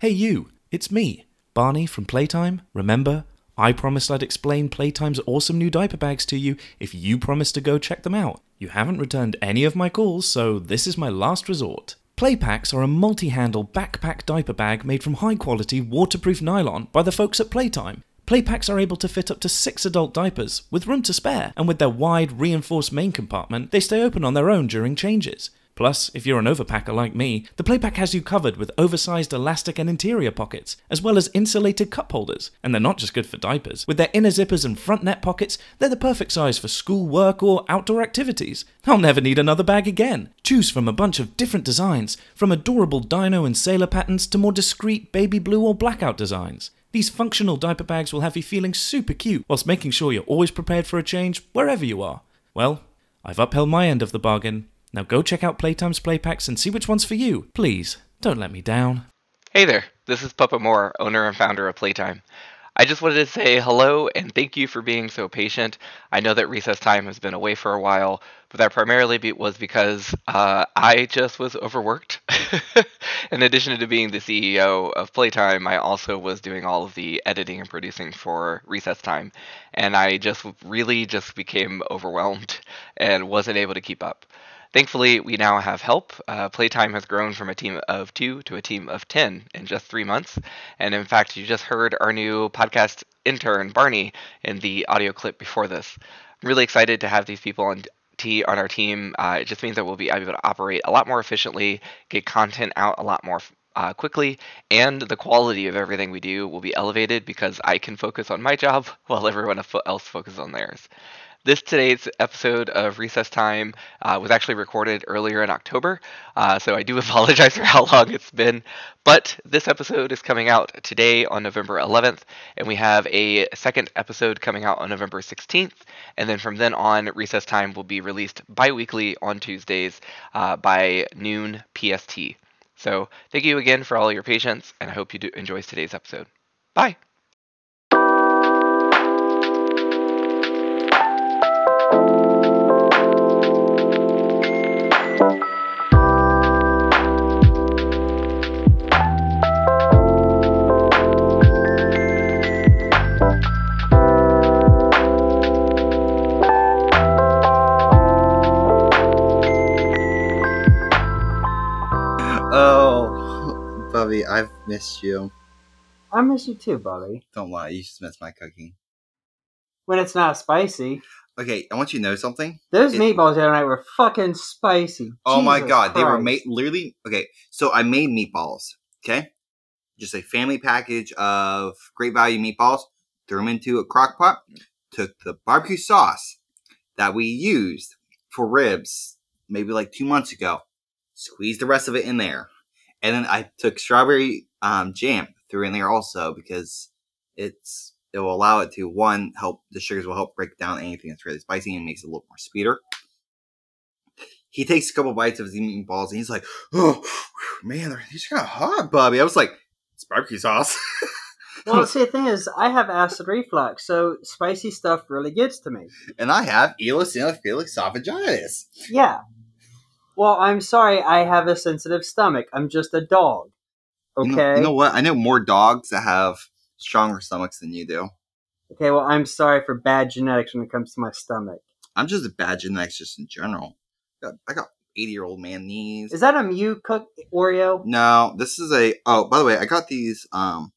Hey, you, it's me, Barney from PlayTyme. Remember? I promised I'd explain PlayTyme's awesome new diaper bags to you if you promised to go check them out. You haven't returned any of my calls, so this is my last resort. Playpacks are a multi handle backpack diaper bag made from high quality waterproof nylon by the folks at PlayTyme. Playpacks are able to fit up to six adult diapers, with room to spare, and with their wide, reinforced main compartment, they stay open on their own during changes. Plus, if you're an overpacker like me, the Playpack has you covered with oversized elastic and interior pockets, as well as insulated cup holders. And they're not just good for diapers. With their inner zippers and front net pockets, they're the perfect size for school, work, or outdoor activities. I'll never need another bag again. Choose from a bunch of different designs, from adorable dino and sailor patterns to more discreet baby blue or blackout designs. These functional diaper bags will have you feeling super cute whilst making sure you're always prepared for a change wherever you are. Well, I've upheld my end of the bargain. Now go check out PlayTyme's Playpacks and see which one's for you. Please, don't let me down. Hey there, this is Papa Moore, owner and founder of PlayTyme. I just wanted to say hello and thank you for being so patient. I know that RecessTyme has been away for a while, but that primarily be- was because uh, I just was overworked. In addition to being the CEO of PlayTyme, I also was doing all of the editing and producing for RecessTyme, and I just really just became overwhelmed and wasn't able to keep up. Thankfully, we now have help. Uh, PlayTyme has grown from a team of two to a team of 10 in just three months. And in fact, you just heard our new podcast intern, Barney, in the audio clip before this. I'm really excited to have these people on, on our team. Uh, it just means that we'll be able to operate a lot more efficiently, get content out a lot more uh, quickly, and the quality of everything we do will be elevated because I can focus on my job while everyone else focuses on theirs. This today's episode of RecessTyme uh, was actually recorded earlier in October, uh, so I do apologize for how long it's been. But this episode is coming out today on November 11th, and we have a second episode coming out on November 16th. And then from then on, RecessTyme will be released bi weekly on Tuesdays uh, by noon PST. So thank you again for all your patience, and I hope you do enjoy today's episode. Bye. Missed you. I miss you too, Bobby. Don't lie, you just miss my cooking. When it's not spicy. Okay, I want you to know something. Those It- meatballs the other night were fucking spicy. Oh my Jesus god, they were Christ. made literally. Okay, so I made meatballs. Okay, just a family package of great value meatballs. Threw them into a crock pot. Took the barbecue sauce that we used for ribs maybe like two months ago. Squeezed the rest of it in there, and then I took strawberry um, jam through in there also because it's it will allow it to one help the sugars will help break down anything that's really spicy and makes it a little more sweeter he takes a couple bites of his meatballs and he's like, "Oh, man, these are kind of hot, Bobby." I was like, "It's barbecue sauce." Well, see, the thing is, I have acid reflux, so spicy stuff really gets to me. and I have eosinophilic esophagitis. Yeah. Well, I'm sorry, I have a sensitive stomach. I'm just a dog. You Okay. know, you know what? I know more dogs that have stronger stomachs than you do. Okay, well, I'm sorry for bad genetics when it comes to my stomach. I'm just a bad genetics just in general. I got- I got 80 year old man knees. Is that a Mew cook Oreo? no, this is a. Oh, by the way, I got these. Um,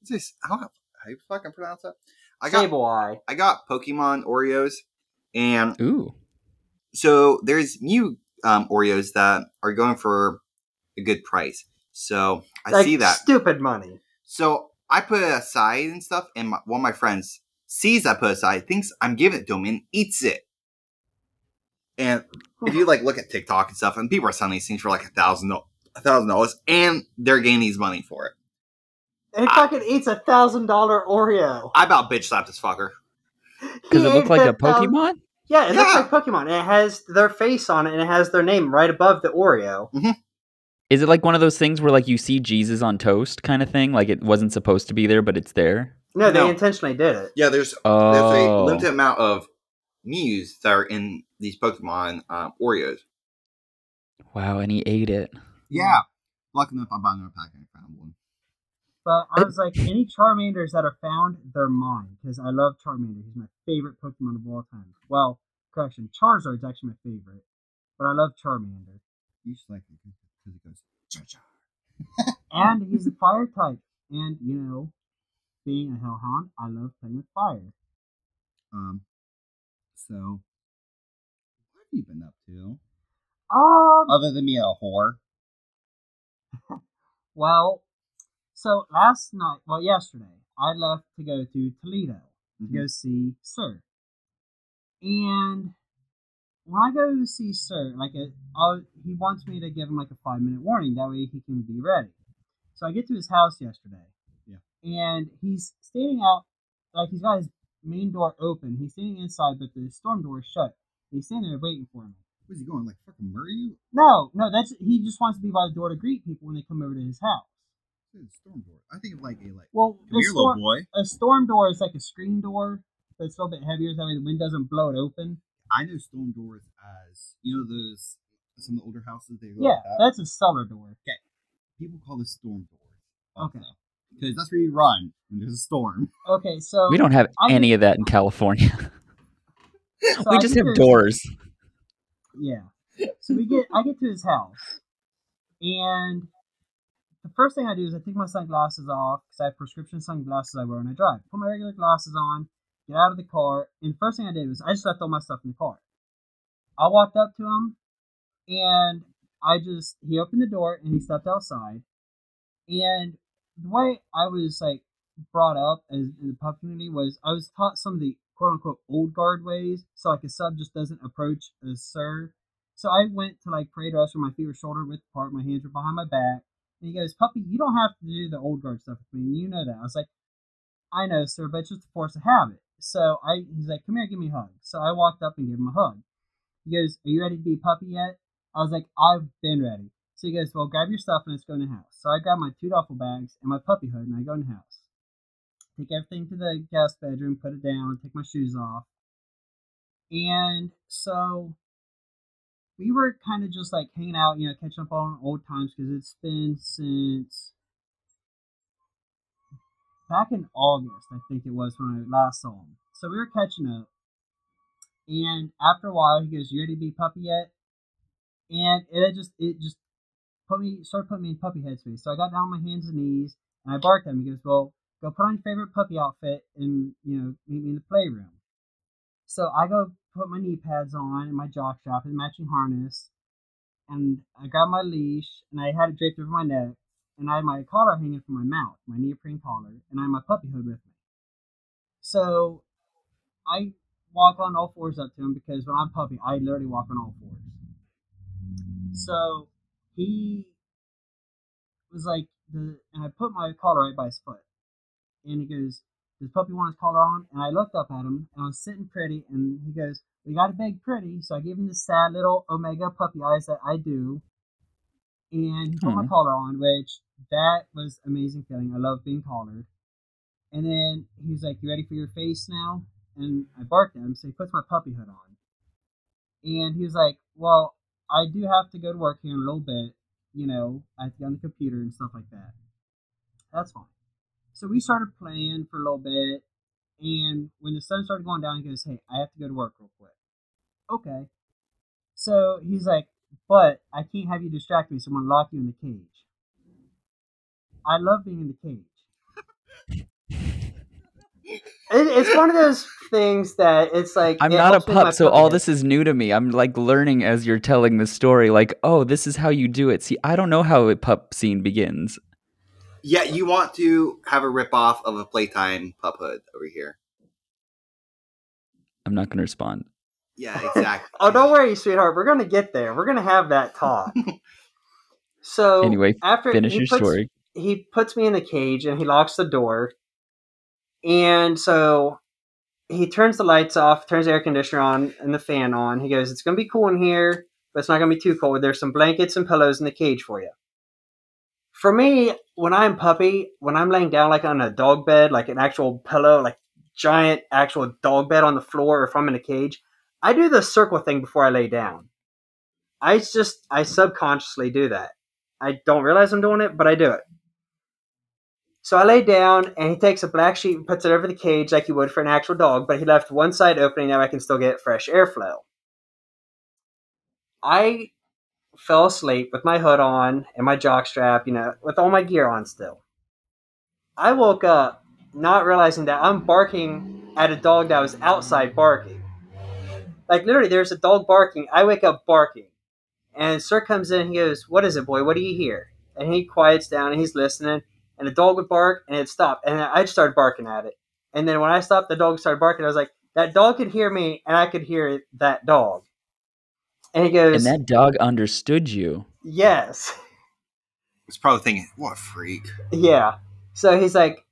what's this? How, how you fucking pronounce that? I got Sableye. I got Pokemon Oreos, and Ooh. so there's Mew um, Oreos that are going for a good price. So I Like, see that. Stupid money. So I put it aside and stuff, and my, one of my friends sees I put it aside, thinks I'm giving it to him, and eats it. And if you like look at TikTok and stuff, and people are selling these things for like a thousand a thousand dollars, and they're getting these money for it. And he fucking eats a thousand dollar Oreo. I about bitch slapped this fucker. Does He it look like a thou- Pokemon? Yeah, it looks like Pokemon. And it has their face on it, and it has their name right above the Oreo. Mm-hmm. Is it like one of those things where like you see Jesus on toast kind of thing? Like it wasn't supposed to be there, but it's there? No, they No. intentionally did it. Yeah, there's there's a Oh. limited amount of Mews that are in these Pokemon um, Oreos. Wow, and he ate it. Yeah. Lucky enough, I bought another pack and I found one. But I was like, any Charmanders that are found, they're mine because I love Charmander. He's my favorite Pokemon of all time. Well, correction, Charizard's actually my favorite, but I love Charmander. You just like it because it goes. Char char. And he's a fire type. And, you know, being a Hellhound, I love playing with fire. Um. So, what have you been up to Um, other than being a whore? well, so last night, well, yesterday, I left to go to Toledo to Mhm. go see Sir. And when I go to see Sir, like, a, I'll, he wants me to give him like a five minute warning. That way he can be ready. So I get to his house yesterday. Yeah. And he's standing out, like, he's got his main door open. He's standing inside, but the storm door is shut. He's standing there waiting for me. Where's he going? Like fucking murder you? No, no, that's he just wants to be by the door to greet people when they come over to his house. Dude, storm door. I think of like a like. Well, Come here, little storm, boy. a storm door is like a screen door, but it's a little bit heavier. That way the wind doesn't blow it open. I know storm doors as you know those some of the older houses they go Yeah, like that. that's a cellar door. Okay, people call this storm doors. Okay. Because that's where you run when there's a storm. Okay, so We don't have I any get- of that in California. so we I just have to his- doors. Yeah. So we get I get to his house, and the first thing I do is I take my sunglasses off because I have prescription sunglasses I wear when I drive. Put my regular glasses on, get out of the car, and first thing I did was I just left all my stuff in the car. I walked up to him, and I just he opened the door and he stepped outside, and the way I was like brought up as in the pup community was I was taught some of the quote unquote old guard ways, so like a sub just doesn't approach a sir. So I went to like parade rest where my feet were shoulder width apart, my hands were behind my back. And he goes, Puppy, you don't have to do the old guard stuff with me. You know that. I was like, I know, sir, but it's just a force of habit. So I he's like, Come here, give me a hug. So I walked up and gave him a hug. He goes, Are you ready to be a puppy yet? I was like, I've been ready. So he goes, Well, grab your stuff and let's go in the house. So I grab my two duffel bags and my puppy hood and I go in the house. Take everything to the guest bedroom, put it down, take my shoes off. And so we were kind of just like hanging out, you know, catching up on old times because it's been since back in August, I think it was when I last saw him. So we were catching up. And after a while, he goes, "You ready to be puppy yet?" And it just it just put me started putting me in puppy headspace. So I got down on my hands and knees and I barked at him. He goes, "Well, go put on your favorite puppy outfit and you know meet me in the playroom." So I go put my knee pads on and my jock strap and matching harness, and I got my leash and I had it draped over my neck, and I had my collar hanging from my mouth, my neoprene collar, and I had my puppy hood with me. So I walk on all fours up to him because when I'm puppy, I literally walk on all fours. So he was like the and I put my collar right by his foot. And he goes, Does puppy want his collar on? And I looked up at him and I was sitting pretty and he goes, We gotta beg pretty. So I gave him the sad little omega puppy eyes that I do. And he put my collar on, which that was amazing feeling. I love being collared. And then he was like, You ready for your face now? And I barked at him, so he puts my puppy hood on. And he was like, Well, I do have to go to work here in a little bit. You know, I have to get on the computer and stuff like that. That's fine. So we started playing for a little bit. And when the sun started going down, he goes, Hey, I have to go to work real quick. Okay. So he's like, But I can't have you distract me, so I'm to lock you in the cage. I love being in the cage. It, it's one of those things that it's like I'm it not a helps with my pup, so all this is new to me. I'm like learning as you're telling the story. Like, oh, this is how you do it. See, I don't know how a pup scene begins. Yeah, you want to have a rip off of a PlayTyme pup hood over here. I'm not going to respond. Yeah, exactly. Oh, don't worry, sweetheart. We're gonna get there. We're gonna have that talk. so Anyway, after Finish your puts, story. He puts me in the cage and he locks the door. And so he turns the lights off, turns the air conditioner on and the fan on. He goes, "It's gonna be cool in here, but it's not gonna be too cold. There's some blankets and pillows in the cage for you." For me, when I'm puppy, when I'm laying down like on a dog bed, like an actual pillow, like giant actual dog bed on the floor, or if I'm in a cage, I do the circle thing before I lay down. I just I subconsciously do that. I don't realize I'm doing it, but I do it. So I lay down, and he takes a black sheet and puts it over the cage like he would for an actual dog, but he left one side opening now I can still get fresh airflow. I fell asleep with my hood on and my jock strap, you know, with all my gear on still. I woke up not realizing that I'm barking at a dog that was outside barking. Like literally, there's a dog barking. I wake up barking, and Sir comes in. He goes, "What is it, boy? What do you hear?" And he quiets down and he's listening. And the dog would bark, and it stopped. And I just started barking at it. And then when I stopped, the dog started barking. I was like, "That dog could hear me, and I could hear that dog." And he goes, And that dog understood you. "Yes." It's probably thinking, what a freak. Yeah. So he's like,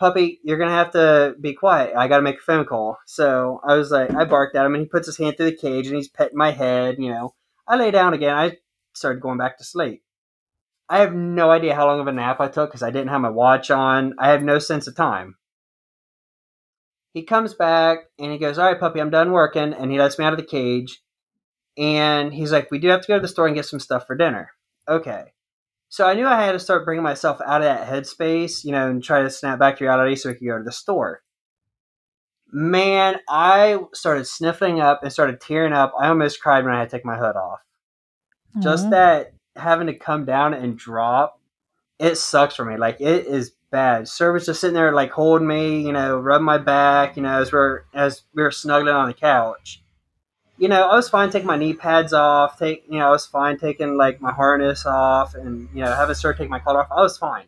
puppy, you're gonna have to be quiet. I gotta make a phone call. So I was like, I barked at him, and he puts his hand through the cage, and he's petting my head. You know, I lay down again. I started going back to sleep. I have no idea how long of a nap I took because I didn't have my watch on. I have no sense of time. He comes back and he goes, "All right, puppy, I'm done working," and he lets me out of the cage. And he's like, "We do have to go to the store and get some stuff for dinner." Okay. So I knew I had to start bringing myself out of that headspace, you know, and try to snap back to reality so we could go to the store. Man, I started sniffling up and started tearing up. I almost cried when I had to take my hood off. Just that having to come down and drop, it sucks for me. Like it is bad. Was just sitting there like holding me, you know, rubbing my back, you know, as we're as we were snuggling on the couch. You know, I was fine taking my knee pads off, take you know, I was fine taking like my harness off and you know, having Sir take my collar off, I was fine.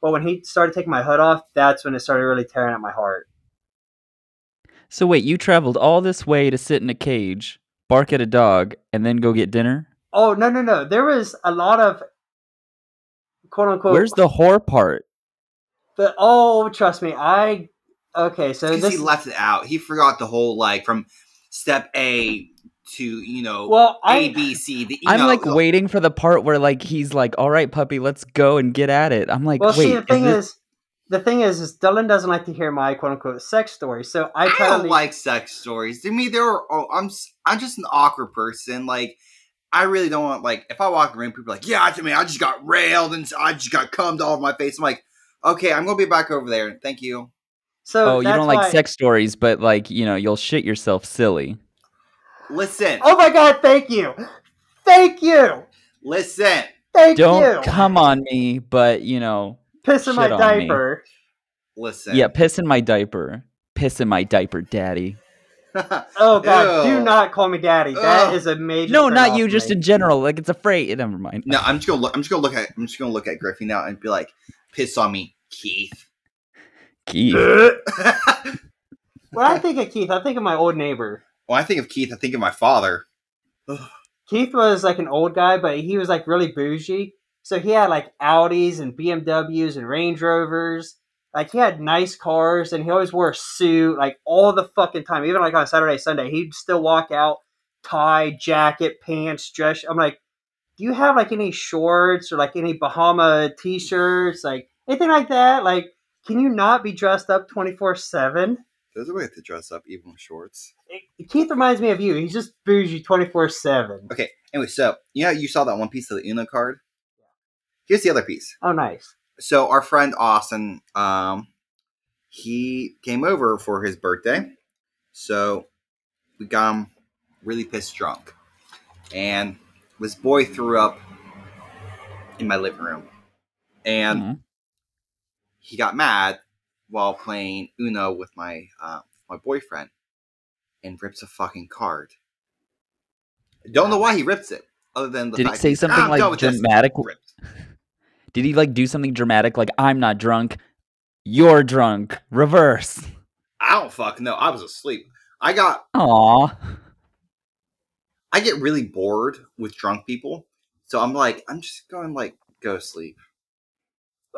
But when he started taking my hood off, that's when it started really tearing at my heart. So wait, you traveled all this way to sit in a cage, bark at a dog, and then go get dinner? Oh no no no. There was a lot of quote unquote Where's the whore part? the oh trust me, I okay, so this he left it out. He forgot the whole, like, from step A to, you know, well I A, B, C. The, you I'm know, like the- waiting for the part where like he's like, "All right, puppy, let's go and get at it." I'm like, Well, "Wait, see, the thing this- is, the thing is, is Dillian doesn't like to hear my quote unquote sex story. So I I try don't leave- like sex stories. To me, there are. Oh, I'm. s- I'm just an awkward person. Like, I really don't want. Like, if I walk in the room, people are like, "Yeah, to me, I just got railed and I just got cummed all over my face." I'm like, "Okay, I'm gonna be back over there. Thank you." So oh, you don't like why- sex stories, but like you know, you'll shit yourself silly." Listen, Oh my god! Thank you, thank you, listen. thank Don't you. come on me, but you know, Piss in my shit on me. diaper. Listen. yeah, piss in my diaper, piss in my diaper, daddy. Oh god! Ew. Do not call me daddy. That Ugh. is a major. No, not you, just me. in general. Like it's a phrase. Eh, never mind. no, I'm just gonna look. I'm just gonna look at. I'm just gonna look at Griffey now and be like, "Piss on me, Keith." Keith. when I think of Keith, I think of my old neighbor. when I think of Keith, I think of my father. Keith was like an old guy, but he was like really bougie. So he had like Audis and BMWs and Range Rovers. Like he had nice cars, and he always wore a suit like all the fucking time. Even like on Saturday, Sunday, he'd still walk out, tie, jacket, pants, dress. I'm like, do you have like any shorts or like any Bahama t-shirts, like anything like that? Like, can you not be dressed up twenty four seven? There's a way to dress up even with shorts. Keith reminds me of you. He's just bougie twenty four seven. Okay. Anyway, so you know you saw that one piece of the Uno card. Here's the other piece. Oh, nice. So our friend Austin, um, he came over for his birthday. So we got him really pissed drunk. And this boy threw up in my living room. And Mhm. he got mad while playing Uno with my uh, my boyfriend and rips a fucking card. Don't know why he rips it, other than the Did he say something "Ah, like dramatic? Ripped. Did he like do something dramatic like I'm not drunk, you're drunk, reverse? I don't fucking know. I was asleep. I got Aw. I get really bored with drunk people. So I'm like, I'm just going like go to sleep.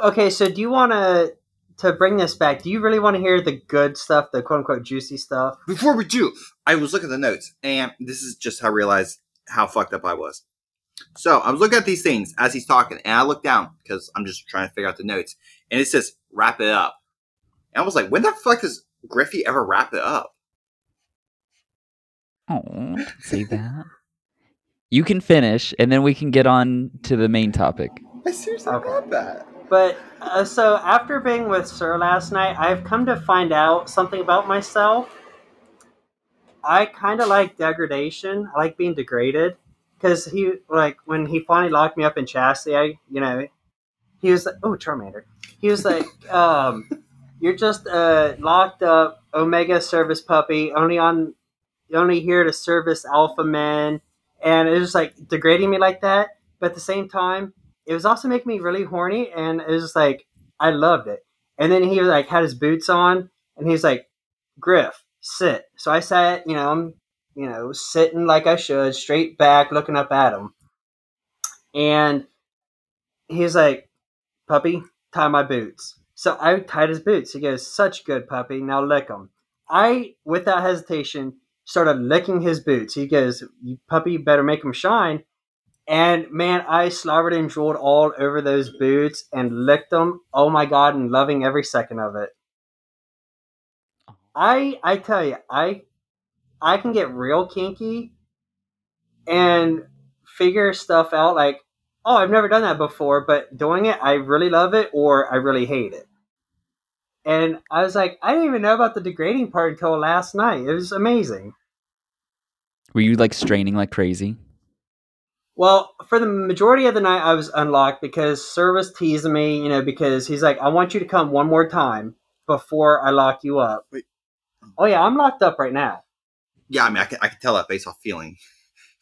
Okay, so do you want to to bring this back? Do you really want to hear the good stuff, the quote unquote juicy stuff? Before we do, I was looking at the notes, and this is just how I realized how fucked up I was. So I was looking at these things as he's talking, and I looked down because I'm just trying to figure out the notes, and it says wrap it up. And I was like, when the fuck does Griffey ever wrap it up? Oh, don't say that. You can finish, and then we can get on to the main topic. I seriously Okay. got that. But uh, so after being with Sir last night, I've come to find out something about myself. I kind of like degradation. I like being degraded because he like when he finally locked me up in chastity. I you know he was like, oh Charmander. He was like, um, you're just a locked up Omega service puppy, only on only here to service alpha men, and it was like degrading me like that. But at the same time, it was also making me really horny, and it was just like I loved it. And then he like had his boots on, and he's like, Griff, sit. So I sat, you know, I'm, you know, sitting like I should, straight back, looking up at him. And he's like, puppy, tie my boots. So I tied his boots. He goes, such good puppy. Now lick them. I, without hesitation, started licking his boots. He goes, you puppy, you better make them shine. And man, I slobbered and drooled all over those boots and licked them. Oh my god, and loving every second of it. Oh. I I tell you, I I can get real kinky and figure stuff out like, oh, I've never done that before, but doing it, I really love it or I really hate it. And I was like, I didn't even know about the degrading part until last night. It was amazing. Were you like straining like crazy? Well, for the majority of the night, I was unlocked because Service was teasing me, you know, because he's like, I want you to come one more time before I lock you up. Wait. Oh, yeah, I'm locked up right now. Yeah, I mean, I can, I can tell that based off feeling.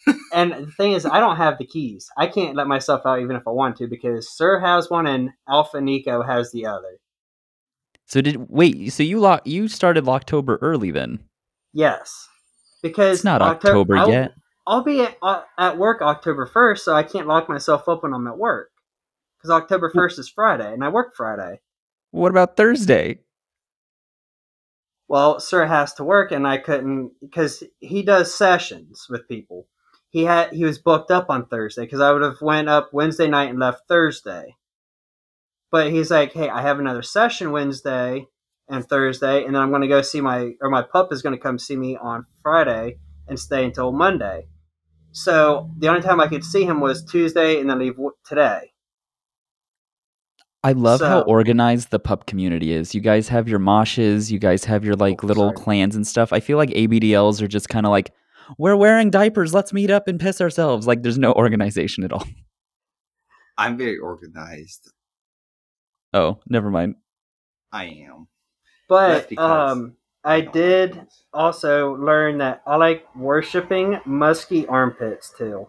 And the thing is, I don't have the keys. I can't let myself out even if I want to because Sir has one and Alpha Nico has the other. So did wait? So you lock you started Locktober early then? Yes. Because It's not Octo- October I'll- yet. I'll be at, uh, at work October 1st, so I can't lock myself up when I'm at work. Because October 1st is Friday, and I work Friday. What about Thursday? Well, Sir has to work, and I couldn't because he does sessions with people. He had he was booked up on Thursday because I would have went up Wednesday night and left Thursday. But he's like, "Hey, I have another session Wednesday and Thursday, and then I'm going to go see my or my pup is going to come see me on Friday and stay until Monday." So the only time I could see him was Tuesday, and then leave today. I love how organized the pup community is. You guys have your moshes, you guys have your like Oh, little sorry. clans and stuff. I feel like ABDLs are just kind of like, we're wearing diapers, let's meet up and piss ourselves. Like there's no organization at all. I'm very organized. Oh, never mind. I am. But um, I don't did organize. also learn that I like worshiping musky armpits too.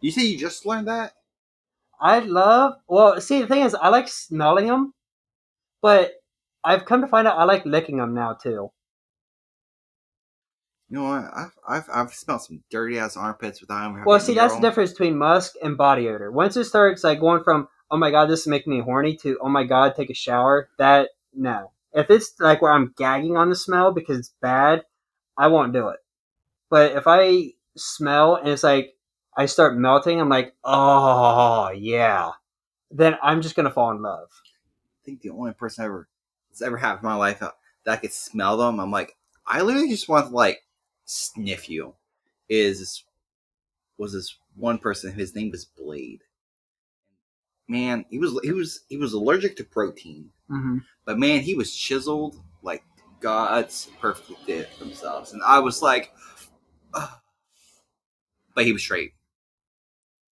You say you just learned that? I love. Well, see, the thing is, I like smelling them, but I've come to find out I like licking them now too. You know what? I've I've, I've smelled some dirty ass armpits without even having Well, see, that's the difference between musk and body odor. Once it starts like going from "Oh my god, this is making me horny" to "Oh my god, take a shower," that no. If it's like where I'm gagging on the smell because it's bad, I won't do it. But if I smell and it's like I start melting, I'm like, oh yeah, then I'm just gonna fall in love. I think the only person ever that's ever happened in my life uh, that I could smell them. I'm like, I literally just want to like sniff you. Is was this one person? His name was Blade. Man, he was he was he was allergic to protein, Mm-hmm. but man, he was chiseled like gods perfectly did themselves, and I was like, Ugh. but he was straight.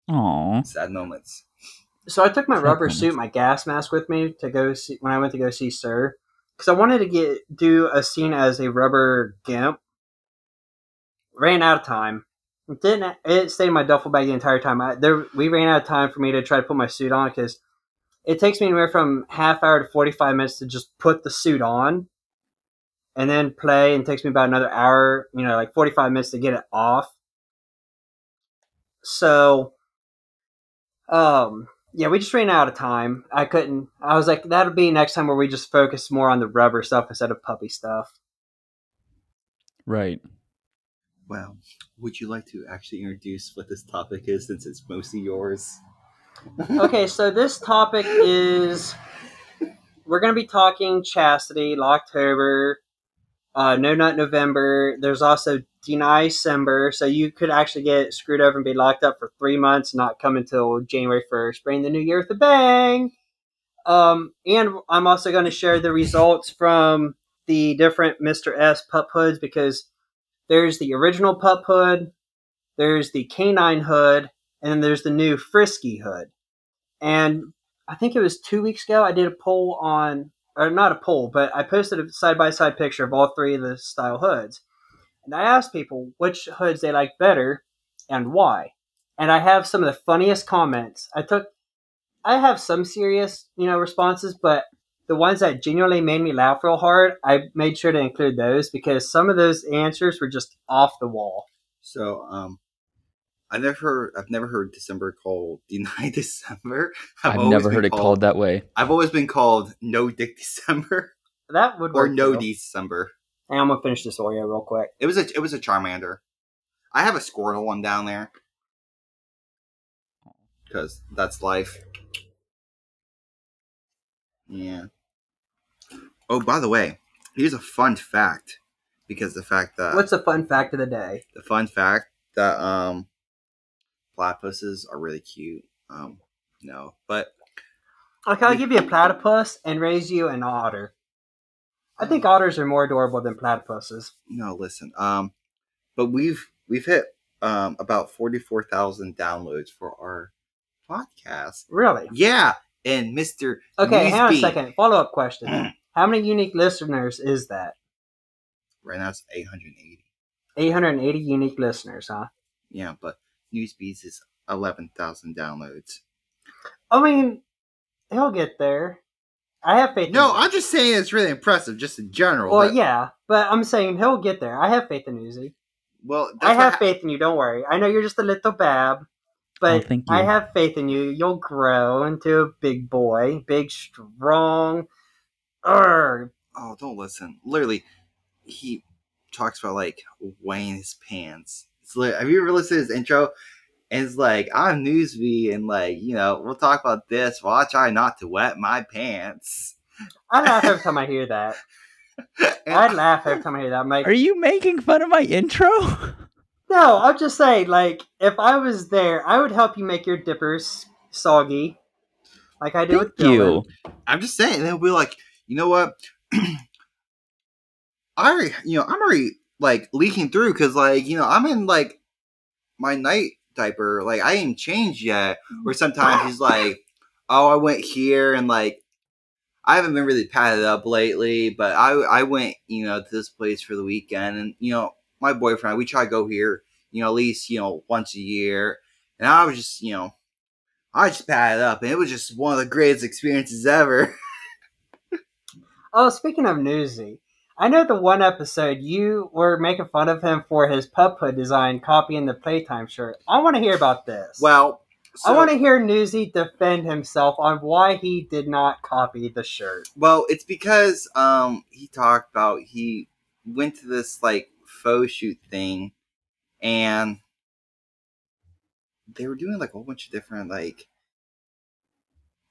Aw. Sad moments. So I took my Fuck rubber almost. suit, my gas mask with me to go see when I went to go see Sir, because I wanted to get do a scene as a rubber gimp. Ran out of time. It didn't it stayed in my duffel bag the entire time? I, there we ran out of time for me to try to put my suit on because it takes me anywhere from half hour to forty five minutes to just put the suit on, and then play, and it takes me about another hour, you know, like forty five minutes to get it off. So, um, yeah, we just ran out of time. I couldn't. I was like, that'll be next time where we just focus more on the rubber stuff instead of puppy stuff. Right. Well, would you like to actually introduce what this topic is since it's mostly yours? Okay, so this topic is we're going to be talking chastity, Locktober, uh, No Nut November. There's also Deny December, so you could actually get screwed over and be locked up for three months, not come until January 1st, bring the new year with a bang. Um, and I'm also going to share the results from the different Mr. S pup hoods because there's the original pup hood, there's the canine hood, and then there's the new frisky hood. And I think it was two weeks ago I did a poll on, or not a poll, but I posted a side by side picture of all three of the style hoods. And I asked people which hoods they like better and why. And I have some of the funniest comments. I took, I have some serious, you know, responses, but the ones that genuinely made me laugh real hard, I made sure to include those because some of those answers were just off the wall. So, um, I've never heard. I've never heard December called Deny December. I've, always never been heard it called that way. I've always been called No Dick December That would or No too. December. Hey, I'm gonna finish this Oreo real quick. It was a it was a Charmander. I have a Squirtle one down there because that's life. Yeah. Oh, by the way, here's a fun fact. Because the fact that What's the fun fact of the day? the fun fact that um platypuses are really cute. Um, no, but okay, I'll give you a platypus and raise you an otter. I think otters are more adorable than platypuses. no, listen. Um, but we've we've hit um about forty four thousand downloads for our podcast. Really? Yeah, and Mister Okay, hang on a second. Follow up question. How many unique listeners is that? Right now it's eight hundred eighty. 880 unique listeners, huh? Yeah, but Newsbeats is eleven thousand downloads. I mean, he'll get there. I have faith. No, in I'm just saying it's really impressive, just in general. Well, but- yeah, but I'm saying he'll get there. I have faith in Uzi. Well, I have what faith in you. Don't worry. I know you're just a little bab, but Oh, thank I have faith in you. You'll grow into a big boy, big, strong. Urgh. oh, don't listen. Literally, he talks about like weighing his pants. It's li- have you ever listened to his intro? And it's like, I'm Newsby, and like, you know, we'll talk about this while I try not to wet my pants. I laugh every time I hear that. I laugh every time I hear that. I'm like, Are you making fun of my intro? no, I'm just saying, like, if I was there, I would help you make your dippers soggy, like I do Thank with Dillian. you. I'm just saying, they'll be like, you know what? I already, you know, I'm already like leaking through because, like, you know, I'm in like my night diaper. Like, I ain't changed yet. Mm-hmm. Or sometimes he's like, oh, I went here and like, I haven't been really padded up lately, but I I went, you know, to this place for the weekend, and you know, my boyfriend, we try to go here, you know, at least you know once a year, and I was just, you know, I just padded up, and it was just one of the greatest experiences ever. Oh, speaking of Newsy, I know the one episode you were making fun of him for his pup hood design copying the PlayTyme shirt. I want to hear about this. Well, I want to hear Newsy defend himself on why he did not copy the shirt. Well, it's because um he talked about he went to this like photo shoot thing, and they were doing like a whole bunch of different like.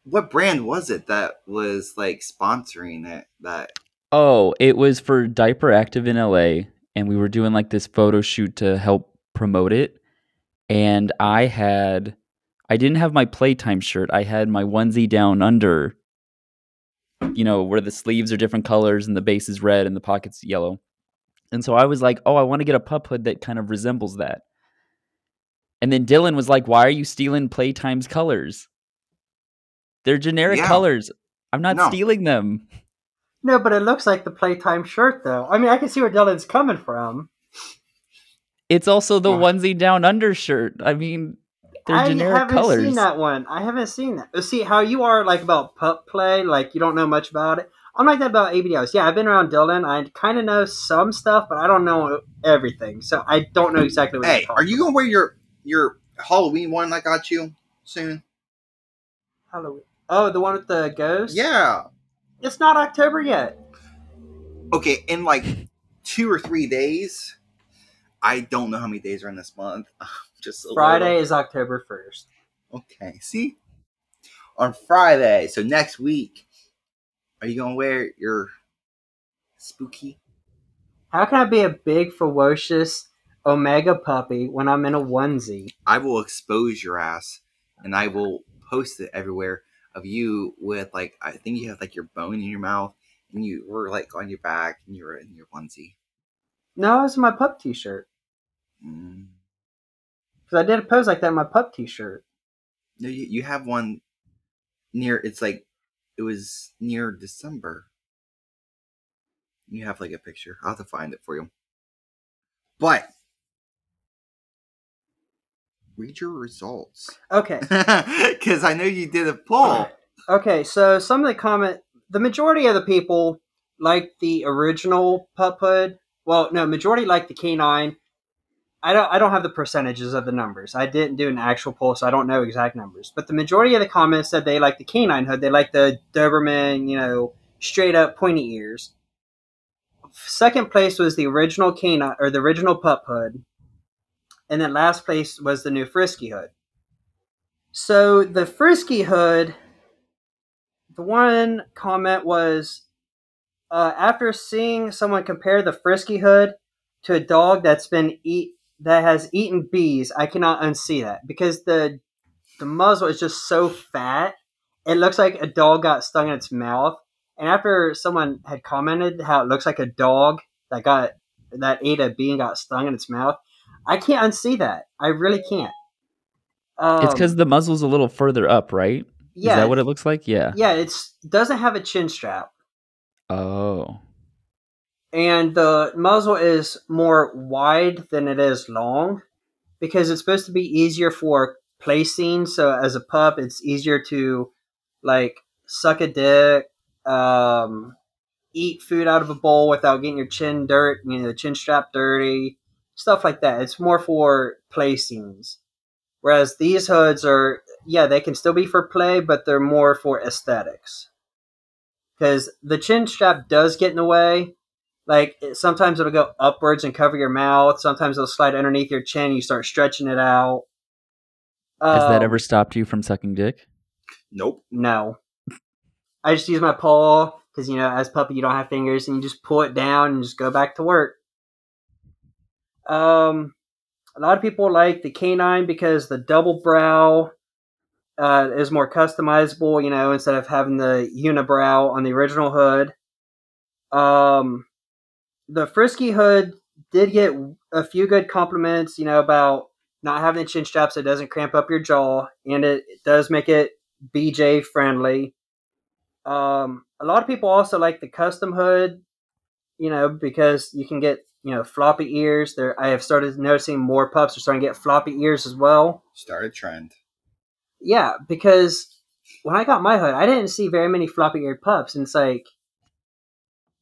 What brand was it that was like sponsoring it? That Oh, it was for Diaper Active in LA, and we were doing like this photo shoot to help promote it. And I had, I didn't have my PlayTyme shirt. I had my onesie down under, you know, where the sleeves are different colors and the base is red and the pockets yellow. And so I was like, oh, I want to get a pup hood that kind of resembles that. And then Dillian was like, why are you stealing PlayTyme's colors? They're generic Yeah. colors. I'm not No. stealing them. No, but it looks like the PlayTyme shirt, though. I mean, I can see where Dillian's coming from. It's also the Wow. onesie down under shirt. I mean, they're I generic haven't colors. seen that one. I haven't seen that. Oh, see how you are like about pup play, like you don't know much about it. I'm like that about ABDLs. Yeah, I've been around Dillian. I kind of know some stuff, but I don't know everything. So I don't know exactly what. hey, you're are you gonna wear your your Halloween one I got you soon? Halloween? Oh, the one with the ghost. Yeah. It's not October yet. Okay, in like two or three days. I don't know how many days are in this month. Just a Friday little. is October first. Okay, see? On Friday, so next week, are you gonna wear your spooky? How can I be a big ferocious Omega puppy when I'm in a onesie? I will expose your ass and I will post it everywhere of you with like I think you have like your bone in your mouth and you were like on your back and you were in your onesie. No, it was in my pup T-shirt Mm. because I did a pose like that in my pup T-shirt. No, you, you have one near. It's like it was near December. You have like a picture. I'll have to find it for you. But read your results Okay, because I know you did a poll. okay. So some of the comment, the majority of the people like the original pup hood. Well, no, majority like the canine. I don't. I don't have the percentages of the numbers. I didn't do an actual poll, so I don't know exact numbers. But the majority of the comments said they like the canine hood. They like the Doberman, you know, straight up pointy ears. Second place was the original canine or the original pup hood, and then last place was the new Frisky hood. So the Frisky hood, the one comment was uh, after seeing someone compare the Frisky hood to a dog that's been eat that has eaten bees, I cannot unsee that because the the muzzle is just so fat. It looks like a dog got stung in its mouth. And after someone had commented how it looks like a dog that got that ate a bee and got stung in its mouth, I can't unsee that. I really can't. Um, it's because the muzzle's a little further up, right? yeah, Is that what it looks like? Yeah. yeah, it's doesn't have a chin strap. Oh. and the muzzle is more wide than it is long because it's supposed to be easier for placing. So as a pup, it's easier to like suck a dick, um, eat food out of a bowl without getting your chin dirt, you know, the chin strap dirty, stuff like that. It's more for play scenes. Whereas these hoods are, yeah, they can still be for play, but they're more for aesthetics. Because the chin strap does get in the way, like sometimes it'll go upwards and cover your mouth. Sometimes it'll slide underneath your chin. And you start stretching it out. Has that Um, ever stopped you from sucking dick? Nope. No. I just use my paw because you know, as puppy, you don't have fingers, and you just pull it down and just go back to work. Um, a lot of people like the canine because the double brow uh, is more customizable. You know, instead of having the unibrow on the original hood. Um, the frisky hood did get a few good compliments. You know about not having the chin strap so it doesn't cramp up your jaw, and it, it does make it BJ friendly. Um, a lot of people also like the custom hood, you know, because you can get you know floppy ears. There, I have started noticing more pups are starting to get floppy ears as well. Start a trend. Yeah, because when I got my hood, I didn't see very many floppy eared pups, and it's like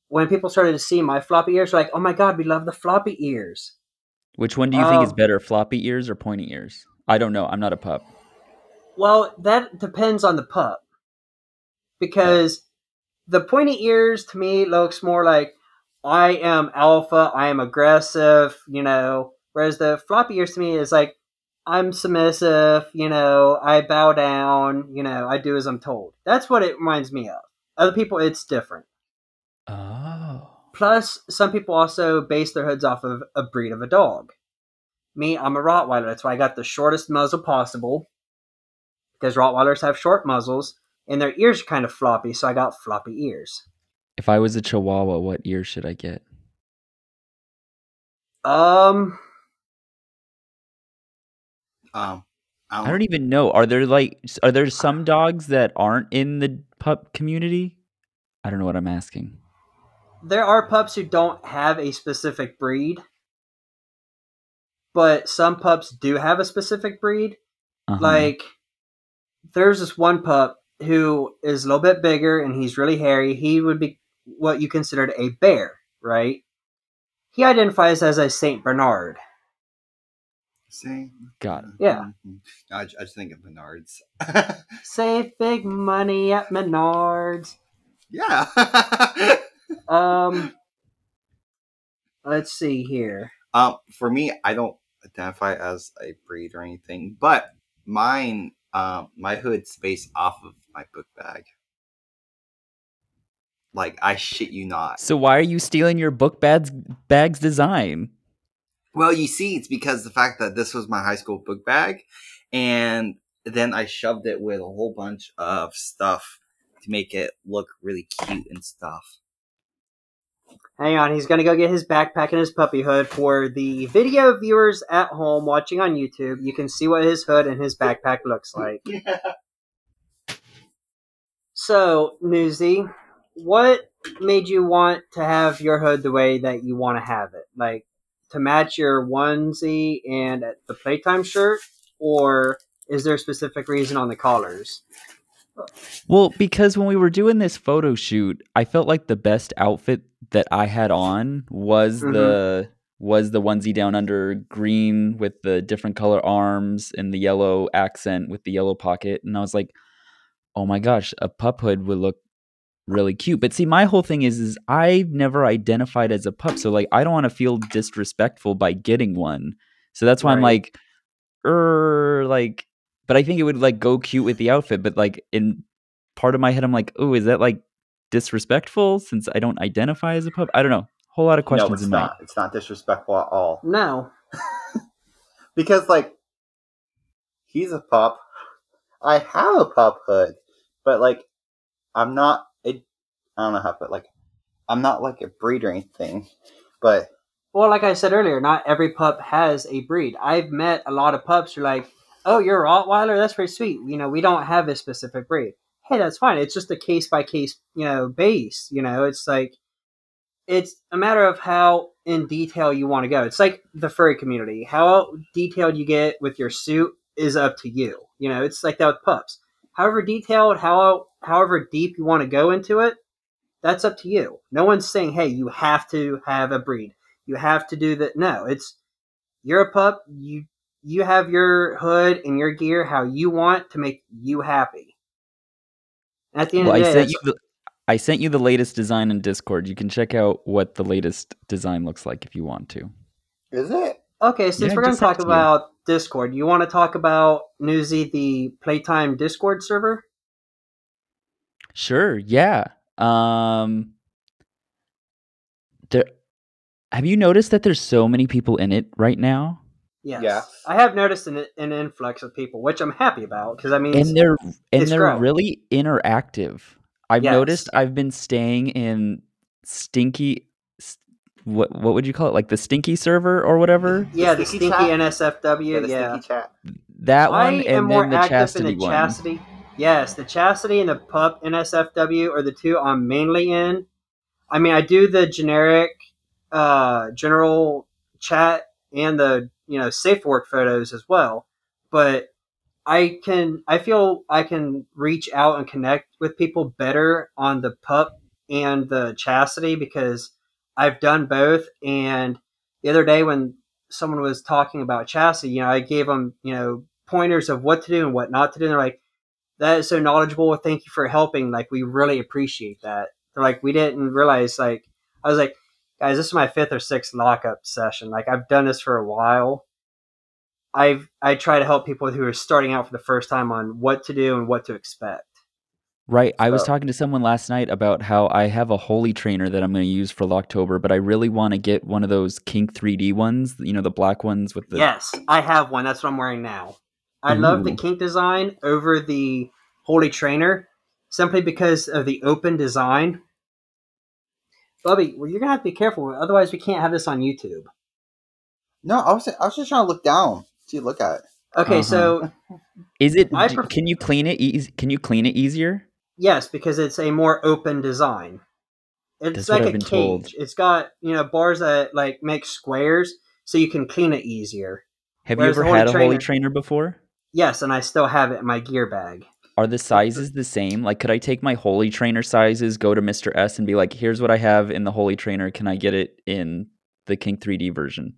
when people started to see my floppy ears, they're like, "Oh my god, we love the floppy ears." Which one do you think is Um, better, floppy ears or pointy ears? I don't know. I'm not a pup. Well, that depends on the pup. Because the pointy ears to me looks more like I am alpha, I am aggressive, you know, whereas the floppy ears to me is like I'm submissive, you know, I bow down, you know, I do as I'm told. That's what it reminds me of. Other people it's different. Oh. Plus, some people also base their hoods off of a breed of a dog. Me, I'm a Rottweiler. That's why I got the shortest muzzle possible. Because Rottweilers have short muzzles, and their ears are kind of floppy, so I got floppy ears. If I was a Chihuahua, what ears should I get? Um, Um, I don't, I don't even know. Are there like are there some dogs that aren't in the pup community? I don't know what I'm asking. there are pups who don't have a specific breed, but some pups do have a specific breed. Uh-huh. Like, there's this one pup who is a little bit bigger and he's really hairy. He would be what you considered a bear, right? He identifies as a Saint Bernard. See? Got it. Yeah. Mhm. I, I just think of Menards. Save big money at Menards. yeah. Um, let's see here. um, for me, I don't identify as a breed or anything, but mine, um, my hood's based off of my book bag. Like I shit you not. So why are you stealing your book bag's bag's design? Well, you see, it's because the fact that this was my high school book bag, and then I shoved it with a whole bunch of stuff to make it look really cute and stuff. Hang on, he's gonna go get his backpack and his puppy hood for the video viewers at home watching on YouTube. You can see what his hood and his backpack looks like. yeah. So, Newsy, what made you want to have your hood the way that you want to have it? Like to match your onesie and the PlayTyme shirt, or is there a specific reason on the collars? Well, because when we were doing this photo shoot, I felt like the best outfit that I had on was Mhm. the was the onesie down under green with the different color arms and the yellow accent with the yellow pocket and I was like, "Oh my gosh, a pup hood would look really cute." But see, my whole thing is is I've never identified as a pup, so like I don't want to feel disrespectful by getting one. So that's why I'm like er like but I think it would like go cute with the outfit, but like in part of my head I'm like, "Oh, is that like disrespectful since I don't identify as a pup?" I don't know. Whole lot of questions no, it's in my not. It's not disrespectful at all. No. Because like he's a pup. I have a pup hood, but like I'm not a I don't know how it, like I'm not like a breed or anything. But Well, like I said earlier, not every pup has a breed. I've met a lot of pups who are like, "Oh, you're a Rottweiler. That's pretty sweet." You know, we don't have a specific breed. Hey, that's fine. It's just a case by case, you know, base. You know, it's like it's a matter of how in detail you want to go. It's like the furry community. How detailed you get with your suit is up to you. You know, it's like that with pups. However detailed, how however deep you want to go into it, that's up to you. No one's saying, "Hey, you have to have a breed." you have to do that. No, it's you're a pup. You you have your hood and your gear how you want to make you happy. At the end Well, I of the day, sent you the I sent you the latest design in Discord. You can check out what the latest design looks like if you want to. is it? okay. Since Yeah, we're going to talk it to you. about Discord, you want to talk about Newsie, the PlayTyme Discord server? Sure, yeah. Um there Have you noticed that there's so many people in it right now? Yes. Yeah. I have noticed an, an influx of people, which I'm happy about because I mean, And they're and they're growing. really interactive. I've Yes. noticed I've been staying in stinky s- what what would you call it? Like the stinky server or whatever? yeah, the stinky stinky chat? NSFW. the yeah. stinky chat. That I one am and more then the chastity in the one. Yes, the chastity and the pup NSFW are the two I'm mainly in. I mean, I do the generic, uh, general chat and the you know safe work photos as well, but I can I feel I can reach out and connect with people better on the pup and the chastity because I've done both. And the other day when someone was talking about chastity, you know, I gave them you know pointers of what to do and what not to do. And they're like, "That is so knowledgeable. Thank you for helping. Like, we really appreciate that." They're like, "We didn't realize." Like, I was like, "Guys, this is my fifth or sixth lockup session. Like, I've done this for a while." I've I try to help people who are starting out for the first time on what to do and what to expect. Right. I was talking to someone last night about how I have a holy trainer that I'm going to use for Locktober, but I really want to get one of those Kink 3D ones, you know, the black ones with the yes, I have one. That's what I'm wearing now. I love the kink design over the holy trainer simply because of the open design. Bubby, well, you're gonna have to be careful, otherwise we can't have this on YouTube. No, I was I was just trying to look down. See, look at it. Okay, Uh-huh. so Is it I d- pref- can you clean it easy can you clean it easier? yes, because it's a more open design. It's That's what like I've a been cage. told. It's got you know bars that like make squares, so you can clean it easier. Have Whereas you ever Holy had a holy Trainer- trainer before? Yes, and I still have it in my gear bag. Are the sizes the same? Like could I take my holy trainer sizes, go to Mr. S and be like, "Here's what I have in the holy trainer. Can I get it in the Kink 3D version?"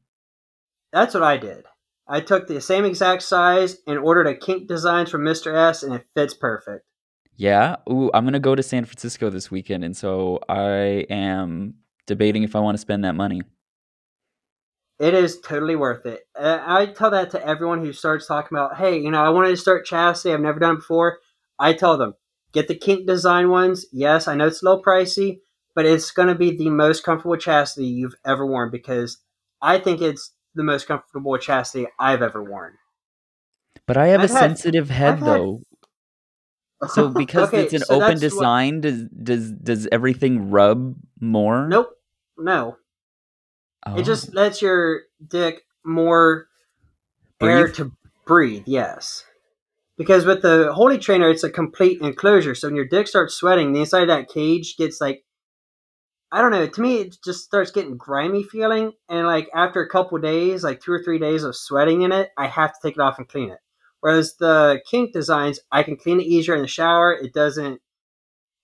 That's what I did. I took the same exact size and ordered a kink designs from Mr. S, and it fits perfect. Yeah. Ooh, I'm gonna go to San Francisco this weekend, and so I am debating if I want to spend that money. It is totally worth it. Uh, I tell that to everyone who starts talking about, hey, you know, I wanted to start chastity. I've never done it before. I tell them, get the kink design ones. Yes, I know it's a little pricey, but it's going to be the most comfortable chastity you've ever worn because I think it's the most comfortable chastity I've ever worn. But I have I've a had- sensitive head I've had- though. So because Okay, it's an so open that's what- design, does does does everything rub more? Nope. No. Oh. It just oh. lets your dick more air to breathe, yes. Because with the Holy Trainer, it's a complete enclosure. So when your dick starts sweating, the inside of that cage gets like, I don't know. To me, it just starts getting grimy feeling. And like after a couple days, like two or three days of sweating in it, I have to take it off and clean it. Whereas the kink designs, I can clean it easier in the shower. It doesn't,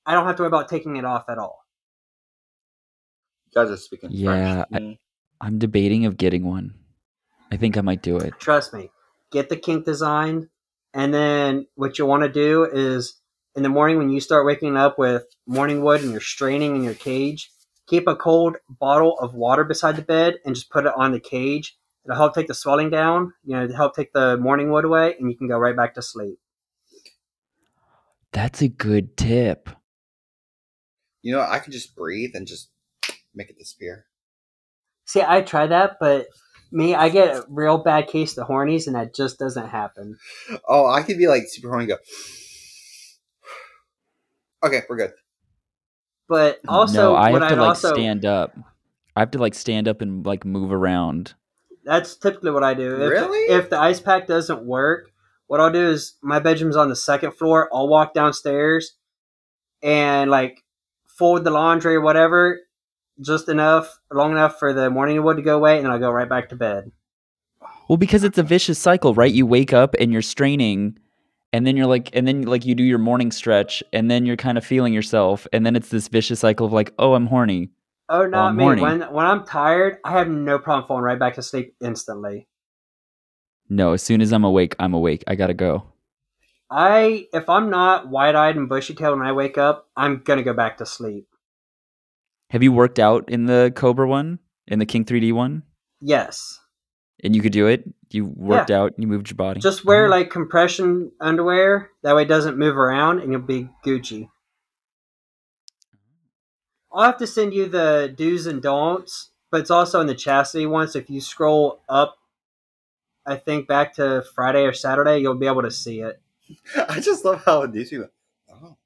I don't have to worry about taking it off at all. You guys are speaking Yeah, French. to me. I'm debating of getting one. I think I might do it. Trust me. Get the kink design, and then what you want to do is in the morning when you start waking up with morning wood and you're straining in your cage, keep a cold bottle of water beside the bed and just put it on the cage. It'll help take the swelling down, you know, to help take the morning wood away, and you can go right back to sleep. That's a good tip. You know, I can just breathe and just make it disappear. See, I tried that, but me, I get a real bad case of the hornies, and that just doesn't happen. Oh, I could be like super horny. and Go. Okay, we're good. But also, no, I have to I'd like also, stand up. I have to like stand up and like move around. That's typically what I do. If, Really? If the ice pack doesn't work, what I'll do is my bedroom's on the second floor. I'll walk downstairs and like fold the laundry or whatever, just enough, long enough for the morning wood to go away, and then I'll go right back to bed. Well, because it's a vicious cycle, right? You wake up and you're straining, and then you're like, and then like you do your morning stretch, and then you're kind of feeling yourself, and then it's this vicious cycle of like, oh, I'm horny. Oh, not oh, I'm me. horny. When when I'm tired, I have no problem falling right back to sleep instantly. No, as soon as I'm awake, I'm awake. I gotta go. I if I'm not wide eyed and bushy tailed when I wake up, I'm gonna go back to sleep. Have you worked out in the Cobra one, in the Kink 3D one, Yes. and you could do it? You worked out, you moved your body. Just wear Oh. like compression underwear. That way it doesn't move around and you'll be Gucci. I'll have to send you the do's and don'ts, but it's also in the chastity one. So if you scroll up, I think back to Friday or Saturday, you'll be able to see it. I just love how these people. Oh,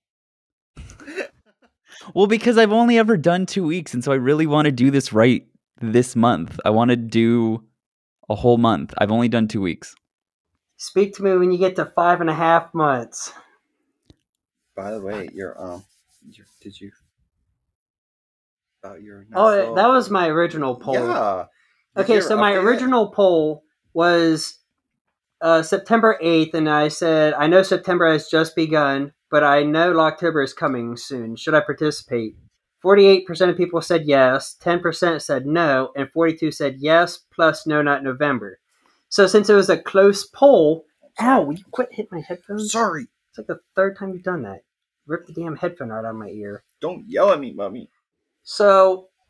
Well, because I've only ever done two weeks, and so I really want to do this right this month. I want to do a whole month. I've only done two weeks. Speak to me when you get to five and a half months. by the way, your um, your, did you about your? Oh, that was my original poll. Yeah. Did Okay, so my update it? original poll was uh, September 8th, and I said, I know September has just begun, but I know October is coming soon. Should I participate? 48% of people said yes, 10% said no, and 42 said yes, plus no, not November. So since it was a close poll, ow, will you quit hitting my headphones? Sorry, It's like the third time you've done that. Rip the damn headphone right out of my ear. don't yell at me, mommy. So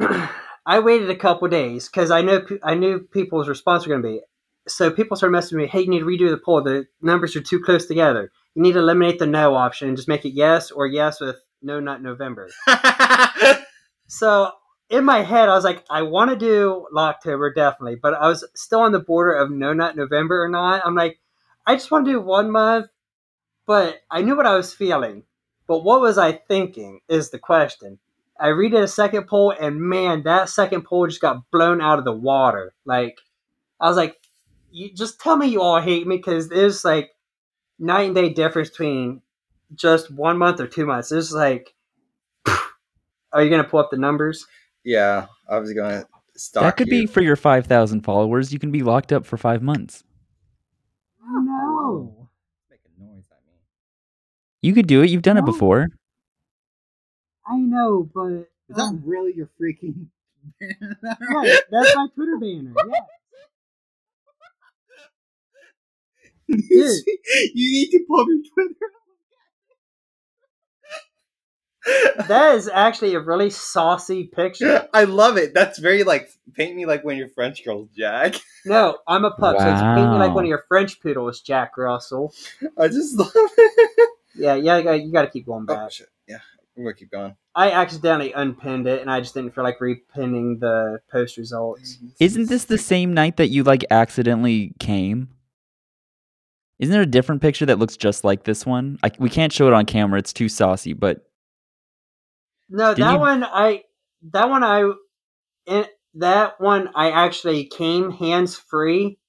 I waited a couple days because I know I knew people's response were going to be. So people started messaging me, "Hey, you need to redo the poll. The numbers are too close together. You need to eliminate the no option and just make it yes or yes with no, not November." So in my head, I was like, I want to do Locktober definitely, but I was still on the border of no, not November or not. I'm like, I just want to do one month, but I knew what I was feeling. But what was I thinking is the question. I redid a second poll, and man, that second poll just got blown out of the water. Like, I was like, you just tell me you all hate me because there's like night and day difference between just one month or two months. It's like, are you gonna pull up the numbers? yeah, I was gonna stop. that could you. be for your 5,000 followers. You can be locked up for five months. No. making noise at me. You could do it. You've done it before. I know, but Is that um, really your freaking? yeah, that's my Twitter banner. Yeah. you need to pull up your Twitter. That is actually a really saucy picture. I love it. That's very like paint me like one of your French girls, Jack. No, I'm a pup, so it's paint me like one of your French poodles, Jack Russell. I just love it. Yeah, yeah, you gotta, keep going Oh back. shit! Yeah, we're gonna keep going. I accidentally unpinned it, and I just didn't feel like repinning the post results. Mm-hmm. Isn't this the same night that you like accidentally came? Isn't there a different picture that looks just like this one? I, we can't show it on camera; it's too saucy. But No, Didn't that you- one I that one I in, that one I actually came hands free,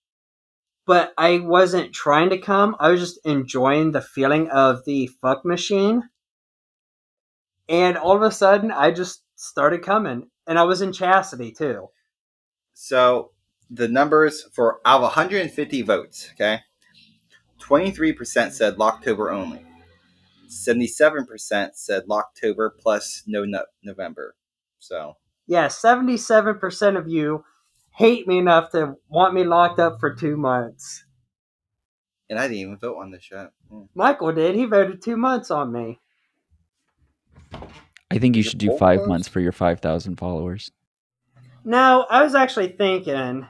but I wasn't trying to come. I was just enjoying the feeling of the fuck machine. And all of a sudden I just started coming. And I was in chastity too. So the numbers for out of 150 votes, okay, 23% said Locktober only. 77% said Locktober plus no, no November. So Yeah, seventy seven percent of you hate me enough to want me locked up for two months. and I didn't even vote on this yet. Hmm. Michael did. He voted two months on me. I think you should do five months for your five thousand followers. No, I was actually thinking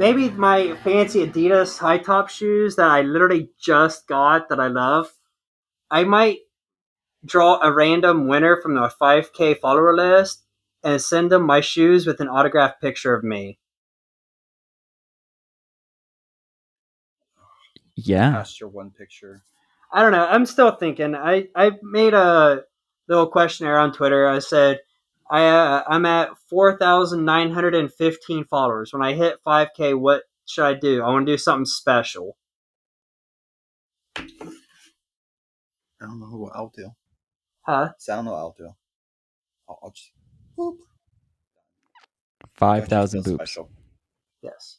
maybe my fancy Adidas high top shoes that I literally just got that I love. I might draw a random winner from the 5K follower list and send them my shoes with an autographed picture of me. Yeah, Past your one picture. I don't know. I'm still thinking. I, I made a little questionnaire on Twitter. I said I uh, I'm at four thousand nine hundred and fifteen followers. When I hit five k, what should I do? I want to do something special. I don't know what I'll do. Huh? So I don't know what I'll do. I'll, I'll just boop. five Don't you thousand feel boops. special? Yes.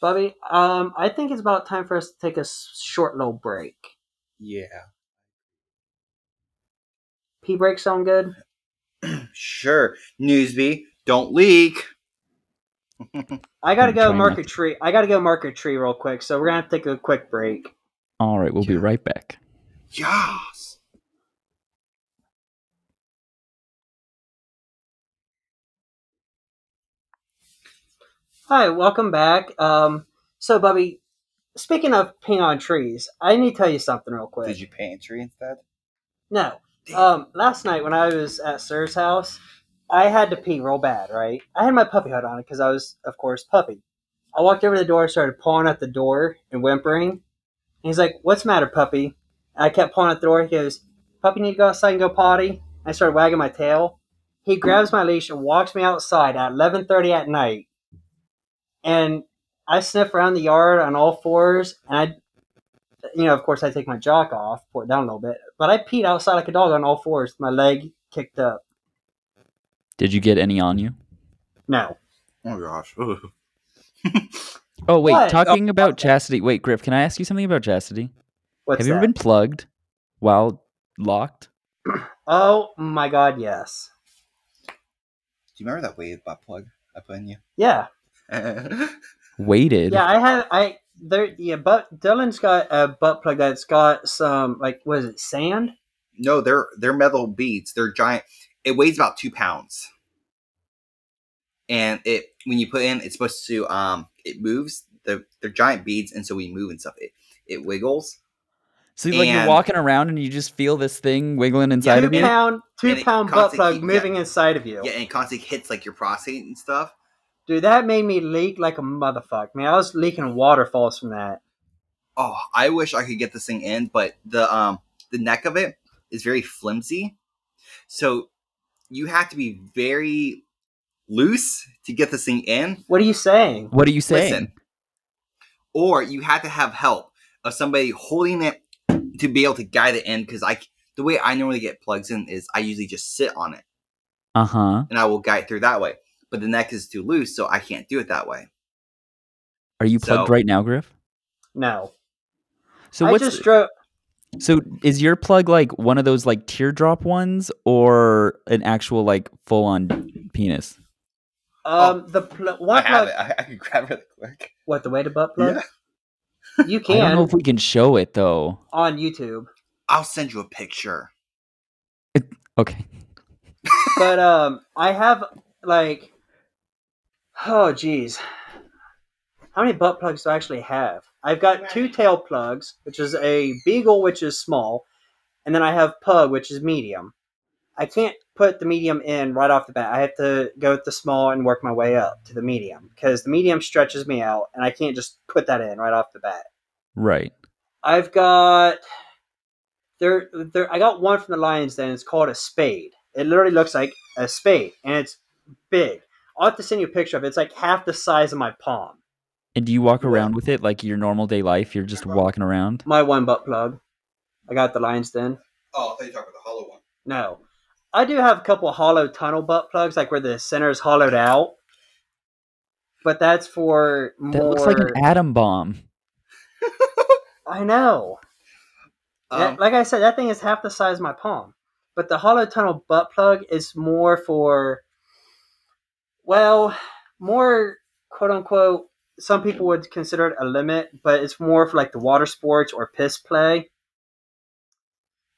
Bubby, um, I think it's about time for us to take a short little break. Yeah. P break sound good? Sure. Newsby, don't leak. I gotta I'm go trying mark a to. tree. I gotta go mark a tree real quick, so we're gonna have to take a quick break. All right, we'll be right back. Yes. Hi, welcome back. Um, so Bubby, speaking of peeing on trees, I need to tell you something real quick. Did you paint a tree instead? No. Um, last night when I was at Sir's house, I had to pee real bad, right? I had my puppy hood on because I was, of course, puppy. I walked over to the door, started pawing at the door and whimpering. And he's like, "What's matter, puppy?" And I kept pawing at the door. He goes, "Puppy, need to go outside and go potty." I started wagging my tail. He grabs my leash and walks me outside at 11:30 at night. And I sniff around the yard on all fours, and I you know, of course, I take my jock off, pour it down a little bit, but I peed outside like a dog on all fours. My leg kicked up. Did you get any on you? No. Oh gosh. Oh wait, What? talking oh, about chastity. Wait, Griff, can I ask you something about chastity? What's Have you that? ever been plugged while locked? Oh my god, yes. Do you remember that weighted butt plug I put in you? Yeah. Weighted. Yeah, I had I there yeah, but Dillian's got a butt plug that's got some like what is it, sand? no, they're they're metal beads. They're giant. It weighs about two pounds, and it when you put in, it's supposed to um it moves. The they're giant beads, and so we move and stuff. It it wiggles. So like you're walking around and you just feel this thing wiggling inside two of you. pound two And it pound butt plug keep- yeah. moving inside of you. Yeah, and it constantly hits like your prostate and stuff. Dude, that made me leak like a motherfucker. Man, I was leaking waterfalls from that. Oh, I wish I could get this thing in, but the um the neck of it is very flimsy, so you have to be very loose to get this thing in. What are you saying? What are you saying? Listen, or you have to have help of somebody holding it to be able to guide it in. Because I, the way I normally get plugs in is I usually just sit on it Uh huh. and I will guide through that way. But the neck is too loose, so I can't do it that way. Are you plugged So- right now, Griff? No. So I what's just drove so is your plug like one of those like teardrop ones or an actual like full on penis? um the pl- one I have plug it. I, I can grab it really quick. what the weighted butt plug? Yeah. You can. I don't know if we can show it though. on YouTube. I'll send you a picture. Okay. but um I have like oh geez. How many butt plugs do I actually have? I've got two tail plugs, which is a beagle which is small, and then I have pug which is medium. I can't put the medium in right off the bat. I have to go with the small and work my way up to the medium because the medium stretches me out and I can't just put that in right off the bat. Right. I've got there there I got one from the Lions Then It's called a spade. It literally looks like a spade and it's big. I'll have to send you a picture of it. It's like half the size of my palm. And do you walk around with it like your normal day life? You're just walking around. My one butt plug. I got the Lions Den. Oh, I thought you were talking about the hollow one. No. I do have a couple hollow tunnel butt plugs, like where the center is hollowed out. But that's for That looks like an atom bomb. I know. That- Um, like I said, that thing is half the size of my palm. But the hollow tunnel butt plug is more for, well, more quote unquote. Some people would consider it a limit, but it's more for like the water sports or piss play.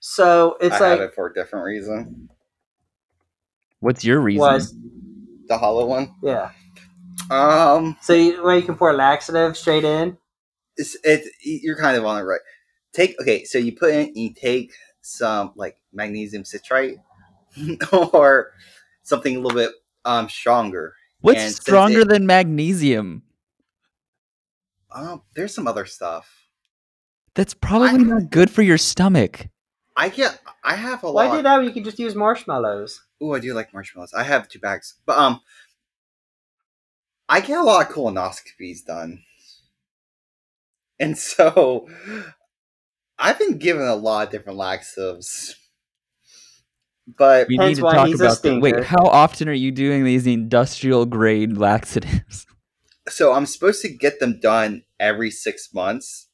So it's I like have it for a different reason. What's your reason? was The hollow one. yeah. Um, So you, where you can pour laxative straight in. it's it. You're kind of on it right. Take okay. So you put in, you take some like magnesium citrate or something a little bit um stronger. What's and stronger it- than magnesium? Um, there's some other stuff. That's probably I- not good for your stomach. I get. I have a Why lot. Why do that you can just use marshmallows? Oh, I do like marshmallows. I have two bags, but um, I get a lot of colonoscopies done, and so I've been given a lot of different laxatives. But We need to why talk he's a about that. Wait, how often are you doing these industrial grade laxatives? so I'm supposed to get them done every six months.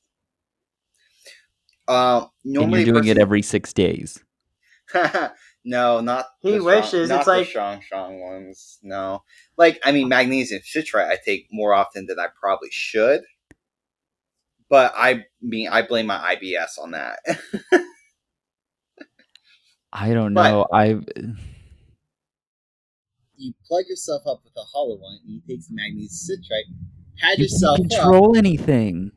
Um, and normally you're doing it every six days. no, not He the strong- wishes, not it's the like- strong, strong ones. No, like I mean, magnesium citrate I take more often than I probably should. But I mean, I blame my IBS on that. I don't But- know. I you plug yourself up with a hollow one, and you take some magnesium citrate, Had you yourself can't up. control anything.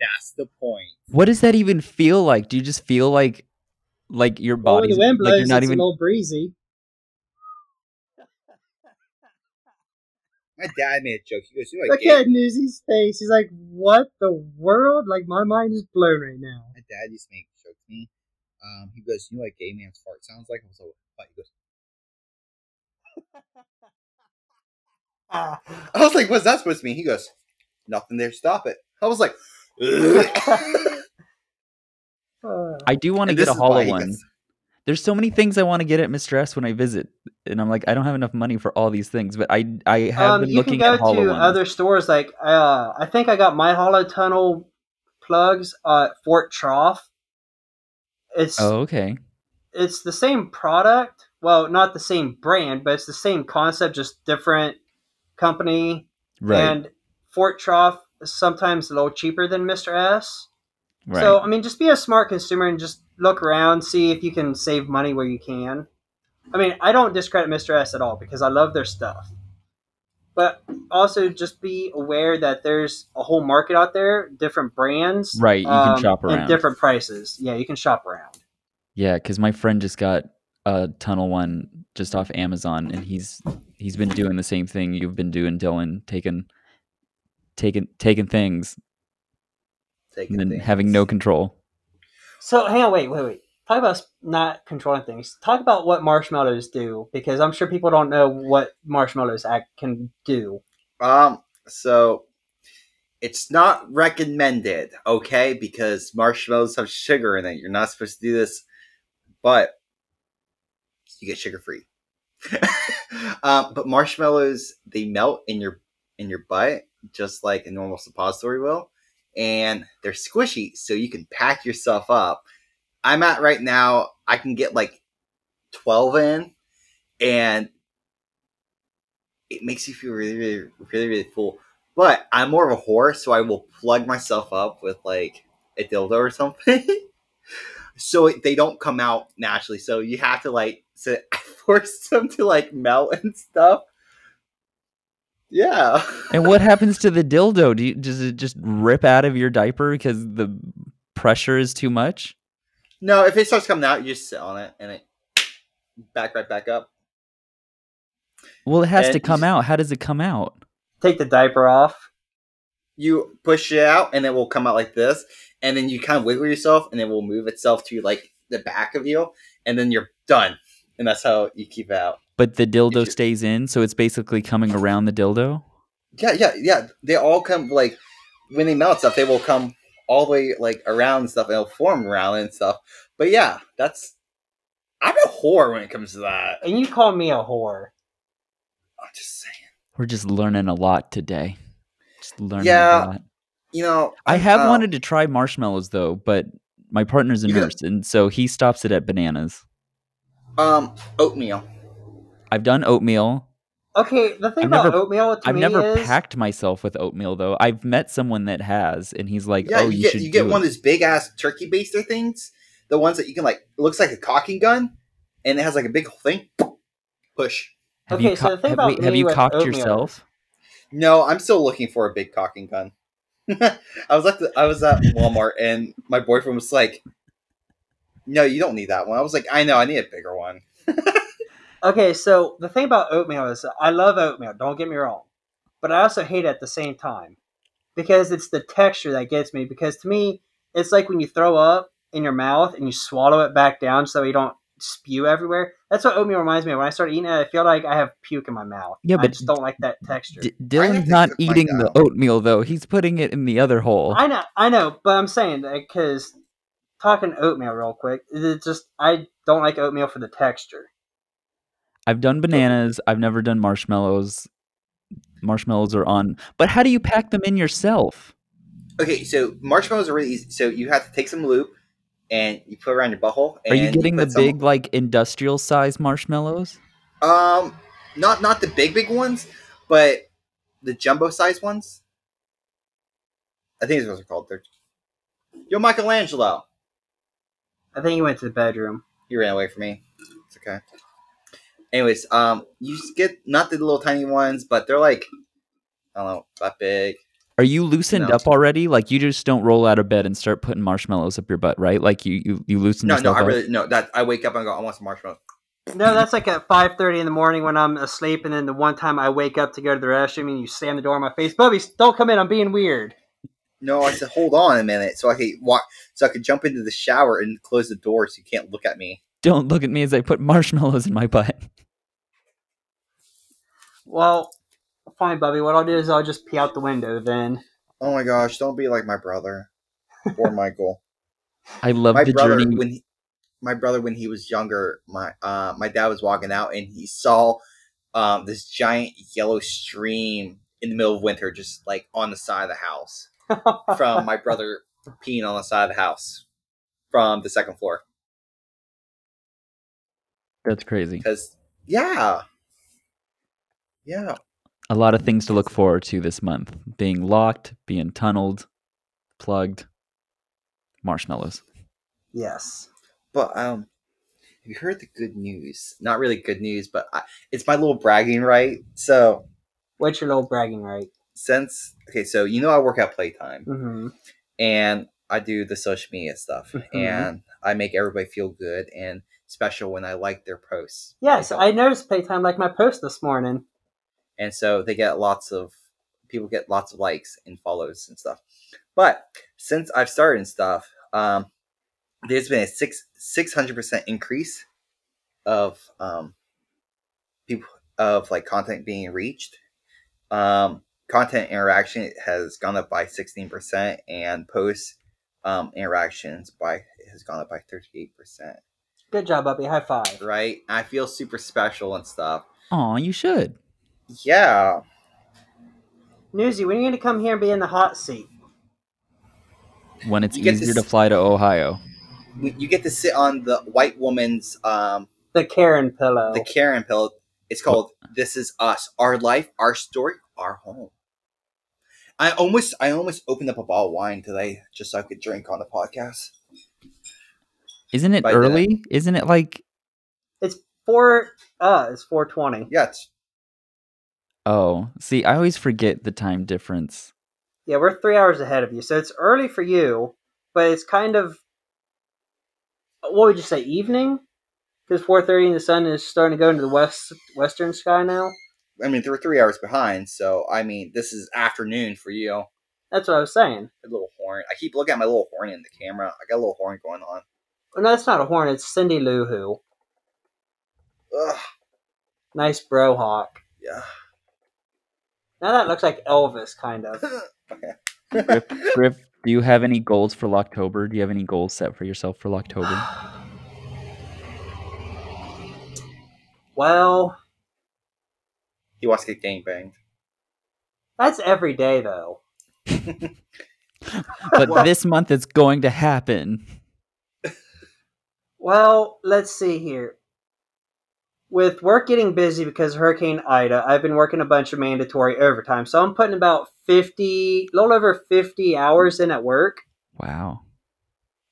That's the point. What does that even feel like? Do you just feel like like your Well, when body's like you're not it's even a little breezy. My dad made a joke. He goes, "You know, Look at Newsie's face. He's like, "What the world?" Like my mind is blown right now. my dad used to make a joke to me. Um, he goes, "You know what gay man's fart sounds like?" I was like, "What?" He goes, Ah. I was like, "What's that supposed to mean?" He goes, "Nothing there. Stop it." I was like, I do want to get a hollow one. gets- There's so many things I want to get at Mr. S when I visit, and I'm like, I don't have enough money for all these things. But I I have um, been you can looking go at to ones. other stores. Like, uh, I think I got my hollow tunnel plugs uh, at Fort Troff. It's Oh, okay. it's the same product. Well, not the same brand, but it's the same concept, just different company. Right. And Fort Troff is sometimes a little cheaper than Mr. S. right. So, I mean, just be a smart consumer and just look around, see if you can save money where you can. I mean, I don't discredit Mr. S at all because I love their stuff. But also just be aware that there's a whole market out there, different brands. Right, you can um, shop around. Different prices. Yeah, you can shop around. Yeah, because my friend just got a tunnel one just off Amazon, and he's he's been doing the same thing you've been doing, Dillian, taking taking taking things Taking and then things. having no control. So, hang on, wait, wait, wait. Talk about not controlling things. Talk about what marshmallows do because I'm sure people don't know what marshmallows act can do. Um, so it's not recommended, okay? Because marshmallows have sugar in it. You're not supposed to do this, but you get sugar free. um, but marshmallows they melt in your in your butt just like a normal suppository will, and they're squishy, so you can pack yourself up. I'm at right now. I can get like twelve in, and it makes you feel really, really, really, really. But I'm more of a whore, so I will plug myself up with like a dildo or something, so it, they don't come out naturally. So you have to like so force them to like melt and stuff. Yeah. And what happens to the dildo? Do you, does it just rip out of your diaper because the pressure is too much? No, if it starts coming out, you just sit on it and it back right back up. Well, it has And to come out. How does it come out? Take the diaper off. you push it out, and it will come out like this, and then you kind of wiggle yourself, and it will move itself to like the back of you, and then you're done, and that's how you keep out. But the dildo stays in, so it's basically coming around the dildo. Yeah, yeah, yeah. They all come like when they melt stuff, they will come all the way like around and stuff, and it'll form around and stuff. But yeah, that's I'm a whore when it comes to that. And you call me a whore. I'm just saying. We're just learning a lot today. Just learning Yeah, a lot. You know, I have uh, wanted to try marshmallows though, but my partner's a You gotta- nurse, and so he stops it at bananas. um oatmeal. I've done oatmeal. Okay, the thing I've about never- oatmeal to I've me never is packed myself with oatmeal though. I've met someone that has, and he's like, Yeah, "Oh, you, you, get should you get do one of it." those big ass turkey baster things, the ones that you can like. It looks like a caulking gun, and it has like a big thing. Push. Have Okay, you, so the thing have, about we- have you cocked oatmeal yourself? No, I'm still looking for a big caulking gun. I was at the, I was at Walmart, and my boyfriend was like, "No, you don't need that one." I was like, "I know, I need a bigger one." Okay, so the thing about oatmeal is I love oatmeal, don't get me wrong. But I also hate it at the same time. Because it's the texture that gets me. Because to me, it's like when you throw up in your mouth and you swallow it back down so you don't spew everywhere. That's what oatmeal reminds me of. When I start eating it, I feel like I have puke in my mouth. Yeah, but I but just don't like that texture. D- Dillian's not eating the oatmeal though. He's putting it in the other hole. I know, I know, but I'm saying because talking oatmeal real quick, it just I don't like oatmeal for the texture. I've done bananas. I've never done marshmallows. Marshmallows are on, but how do you pack them in yourself? Okay, so marshmallows are really easy. So you have to take some lube, and you put it around your butthole. Are you and getting the put some- big, like industrial size marshmallows? Um, not not the big big ones, but the jumbo size ones. I think is what they're called. They're... Yo, Michelangelo. I think he went to the bedroom. He ran away from me. It's okay. Anyways, um, you just get not the little tiny ones, but they're like, I don't know, that big. Are you loosened No. up already? Like you just don't roll out of bed and start putting marshmallows up your butt, right? Like you you, you loosen No, no, yourself I up? really no. That I wake up and go, I want some marshmallows. No, that's like at five thirty in the morning when I'm asleep, and then the one time I wake up to go to the restroom and you slam the door in my face. Bubby, don't come in. I'm being weird. No, I said, hold on a minute, so I could walk, so I could jump into the shower and close the door so you can't look at me. Don't look at me as I put marshmallows in my butt. Well, fine, Bubby. What I'll do is I'll just pee out the window then. Oh my gosh, don't be like my brother or Michael. I love my the brother journey. when he, my brother when he was younger, my uh my dad was walking out and he saw um this giant yellow stream in the middle of winter just like on the side of the house from my brother peeing on the side of the house from the second floor That's crazy. because yeah yeah A lot of things to look forward to this month: being locked, being tunneled, plugged, marshmallows. yes. but um have you heard the good news not really good news but I, it's my little bragging right so What's your little bragging right? since okay so you know i work at PlayTyme Mm-hmm. and I do the social media stuff, Mhm. and I make everybody feel good and special when I like their posts. Yes, so I noticed PlayTyme like my post this morning. And so they get lots of people get lots of likes and follows and stuff. But since I've started and stuff, um, there's been a six six hundred percent increase of um, people of like content being reached. Um, content interaction has gone up by sixteen percent, and post um, interactions by has gone up by thirty eight percent. Good job, Bubby. High five. Right? I feel super special and stuff. Aw, you should. Yeah. Newsie, when are you going to come here and be in the hot seat? When it's You get to easier to s- fly to Ohio. you get to sit on the white woman's um The Karen pillow. the Karen pillow. It's called "This Is Us: Our Life, Our Story, Our Home." I almost I almost opened up a bottle of wine today just so I could drink on the podcast. Isn't it By the- early? Isn't it like It's four. Uh, it's four twenty. Yeah, it's, Oh, see, I always forget the time difference. Yeah, we're three hours ahead of you, so it's early for you, but it's kind of what would you say evening? Because four thirty and the sun is starting to go into the west western sky now. I mean they're three hours behind, so I mean this is afternoon for you. That's what I was saying. A little horn. I keep looking at my little horn in the camera. I got a little horn going on. Oh, no, that's not a horn. It's Cindy Lou Who. Ugh. Nice bro hawk. Yeah. Now that looks like Elvis, kind of. Griff, Griff, do you have any goals for October? Do you have any goals set for yourself for October? well, he wants to get gangbanged. that's every day, though. But Well- this month it's going to happen. Well, let's see here. With work getting busy because of Hurricane Ida, I've been working a bunch of mandatory overtime. So I'm putting about 50, a little over 50 hours in at work Wow.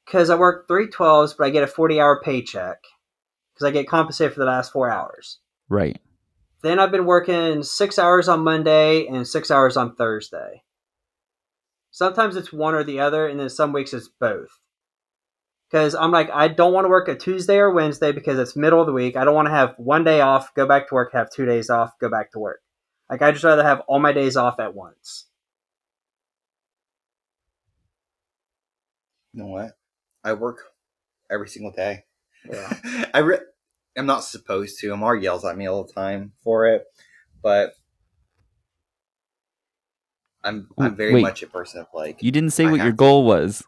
because I work 312s, but I get a 40 hour paycheck because I get compensated for the last four hours. Right. Then I've been working six hours on Monday and six hours on Thursday. Sometimes it's one or the other, and then some weeks it's both. Because I'm like, I don't want to work a Tuesday or Wednesday because it's middle of the week. I don't want to have one day off, go back to work, have two days off, go back to work. Like, I just rather have all my days off at once. You know what? I work every single day. Yeah. I re- I'm not supposed to. Amar yells at me all the time for it, but I'm I'm very Wait. much a person of like. You didn't say I what your have to. goal was.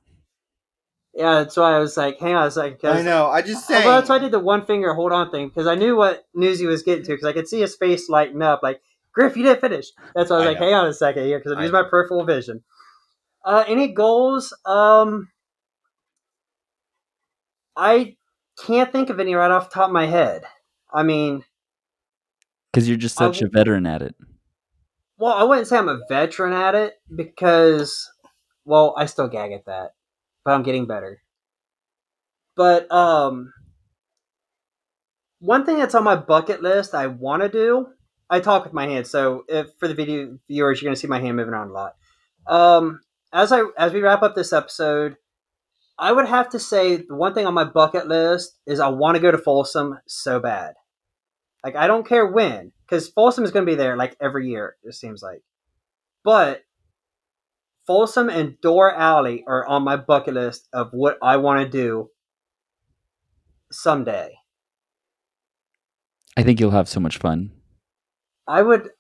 Yeah, that's why I was like, hang on a second. 'cause- I know. I just say. well, that's why I did the one finger hold on thing because I knew what Newsie was getting to because I could see his face lighten up. Like, Griff, you didn't finish. That's why I was I like, know. hang on a second here because I I use my peripheral vision. Uh, any goals? Um, I can't think of any right off the top of my head. I mean, Because you're just such a w- veteran at it. well, I wouldn't say I'm a veteran at it because, well, I still gag at that, but I'm getting better. But um, one thing that's on my bucket list I want to do. I talk with my hands, so if for the video viewers, you're gonna see my hand moving around a lot. Um, as I as we wrap up this episode, I would have to say the one thing on my bucket list is I want to go to Folsom so bad. Like I don't care when, because Folsom is going to be there like every year. It seems like, but Folsom and Dore Alley are on my bucket list of what I want to do someday. I think you'll have so much fun. I would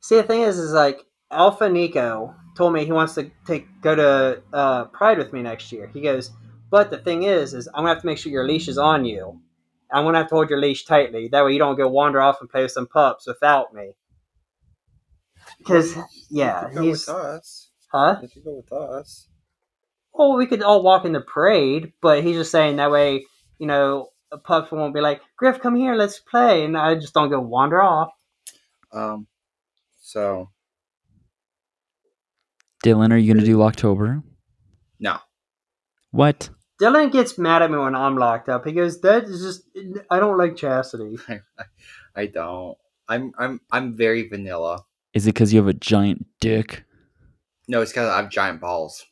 see. The thing is, is like Alpha Nico told me he wants to take go to uh, Pride with me next year. He goes, but the thing is, is I'm gonna have to make sure your leash is on you. I'm gonna have to hold your leash tightly. That way you don't go wander off and play with some pups without me. Because yeah, You could go he's with us. huh? You go with us. Well, we could all walk in the parade, but he's just saying that way, you know, pups won't be like, Griff, come here, let's play, and I just don't go wander off. Um. So Dillian, are you going to do October? no. What? Dillian gets mad at me when I'm locked up. He goes, "That is just I don't like chastity." I don't. I'm I'm I'm very vanilla. Is it because you have a giant dick? No, it's because I have giant balls.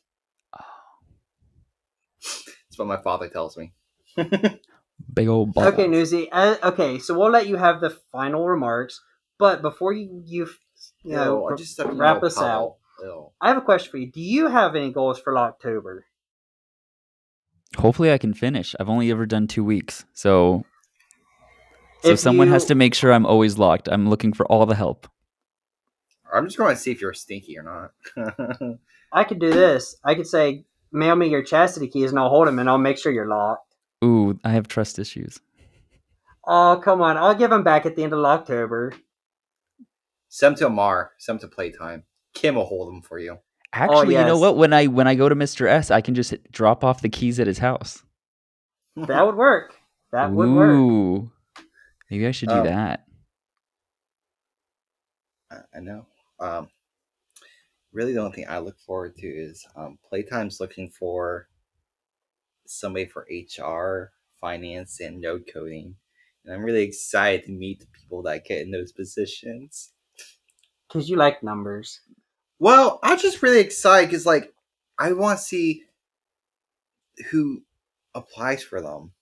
That's what my father tells me. Big old balls. Okay, Newsie. Uh, okay, so we'll let you have the final remarks, but before you you you know Ew, I just wrap a us out. Ew. I have a question for you. Do you have any goals for October? Hopefully, I can finish. I've only ever done two weeks, so so If someone has to make sure I'm always locked. I'm looking for all the help. I'm just going to see if you're stinky or not. I could do this. I could say, "Mail me your chastity keys, and I'll hold them, and I'll make sure you're locked." Ooh, I have trust issues. Oh, come on! I'll give them back at the end of October. Send 'em to Amar. Send 'em to PlayTyme. Kim will hold them for you. Actually, you know what? When I when I go to Mr. S, I can just hit- drop off the keys at his house. That would work. That would work. Ooh, maybe I should do Oh. that. I I know. Um, really, the only thing I look forward to is um, PlayTyme's looking for somebody for HR, finance, and node coding, and I'm really excited to meet the people that get in those positions. Because you like numbers. Well, I'm just really excited because, like, I want to see who applies for them.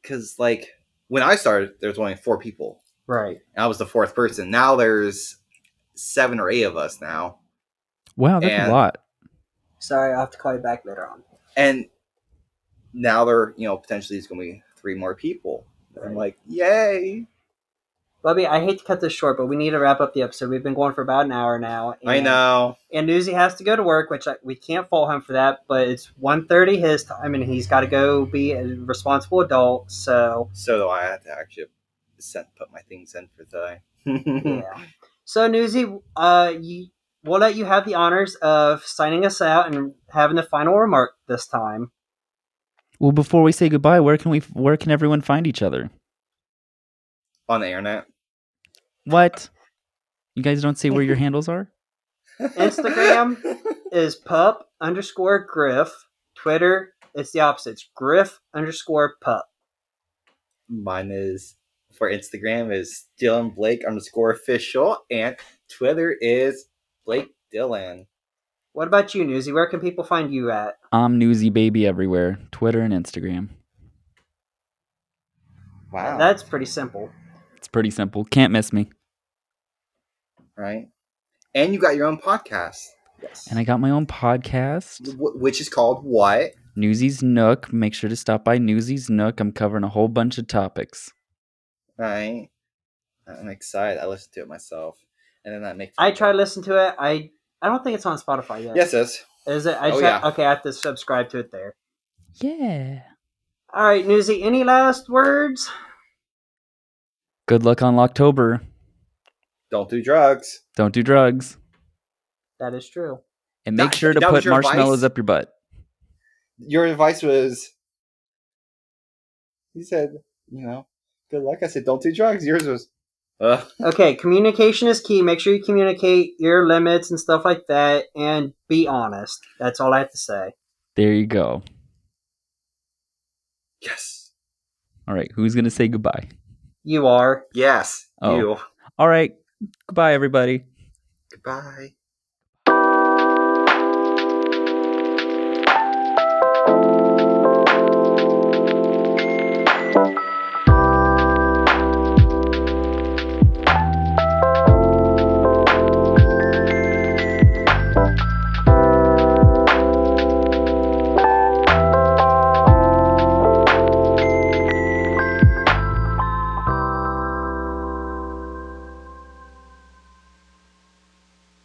Because, like, when I started, there was only four people. Right. And I was the fourth person. Now there's seven or eight of us now. Wow, that's And- a lot. Sorry, I'll have to call you back later on. And now there, you know, potentially is going to be three more people. And I'm like, yay! Bubby, I hate to cut this short, but we need to wrap up the episode. We've been going for about an hour now. I and- know. And Newsie has to go to work, which I, we can't fault him for that. But it's 1.30 his time, and he's got to go be a responsible adult. So So do I have to actually send, put my things in for today. yeah. So Newsie, uh, you, we'll let you have the honors of signing us out and having the final remark this time. Well, before we say goodbye, where can we? Where can everyone find each other? On the internet. What? You guys don't see where your handles are? Instagram is pup underscore griff. Twitter, it's the opposite. It's griff underscore pup. Mine is for Instagram is Dillian Blake underscore official and Twitter is Blake Dillian. What about you, Newsie? Where can people find you at? I'm Newsie Baby everywhere. Twitter and Instagram. Wow. That's pretty simple. It's pretty simple. Can't miss me. right. And you got your own podcast. Yes. And I got my own podcast, wh- which is called what? Newsie's Nook. Make sure to stop by Newsie's Nook. I'm covering a whole bunch of topics. Right. I'm excited. I listened to it myself. And then that makes I try to listen to it. I I don't think it's on Spotify yet. Yes, yes. Is it? I Oh, just yeah. okay, I have to subscribe to it there. Yeah. All right, Newsie, any last words? Good luck on October. Don't do drugs. Don't do drugs. That is true. And make That- sure to put marshmallows advice? up your butt. Your advice was you said, you know, good luck. I said don't do drugs. Yours was uh, Okay, communication is key. Make sure you communicate your limits and stuff like that and be honest. That's all I have to say. There you go. yes. All right. Who's going to say goodbye? You are. Yes. Oh. You. All right. Goodbye, everybody. Goodbye.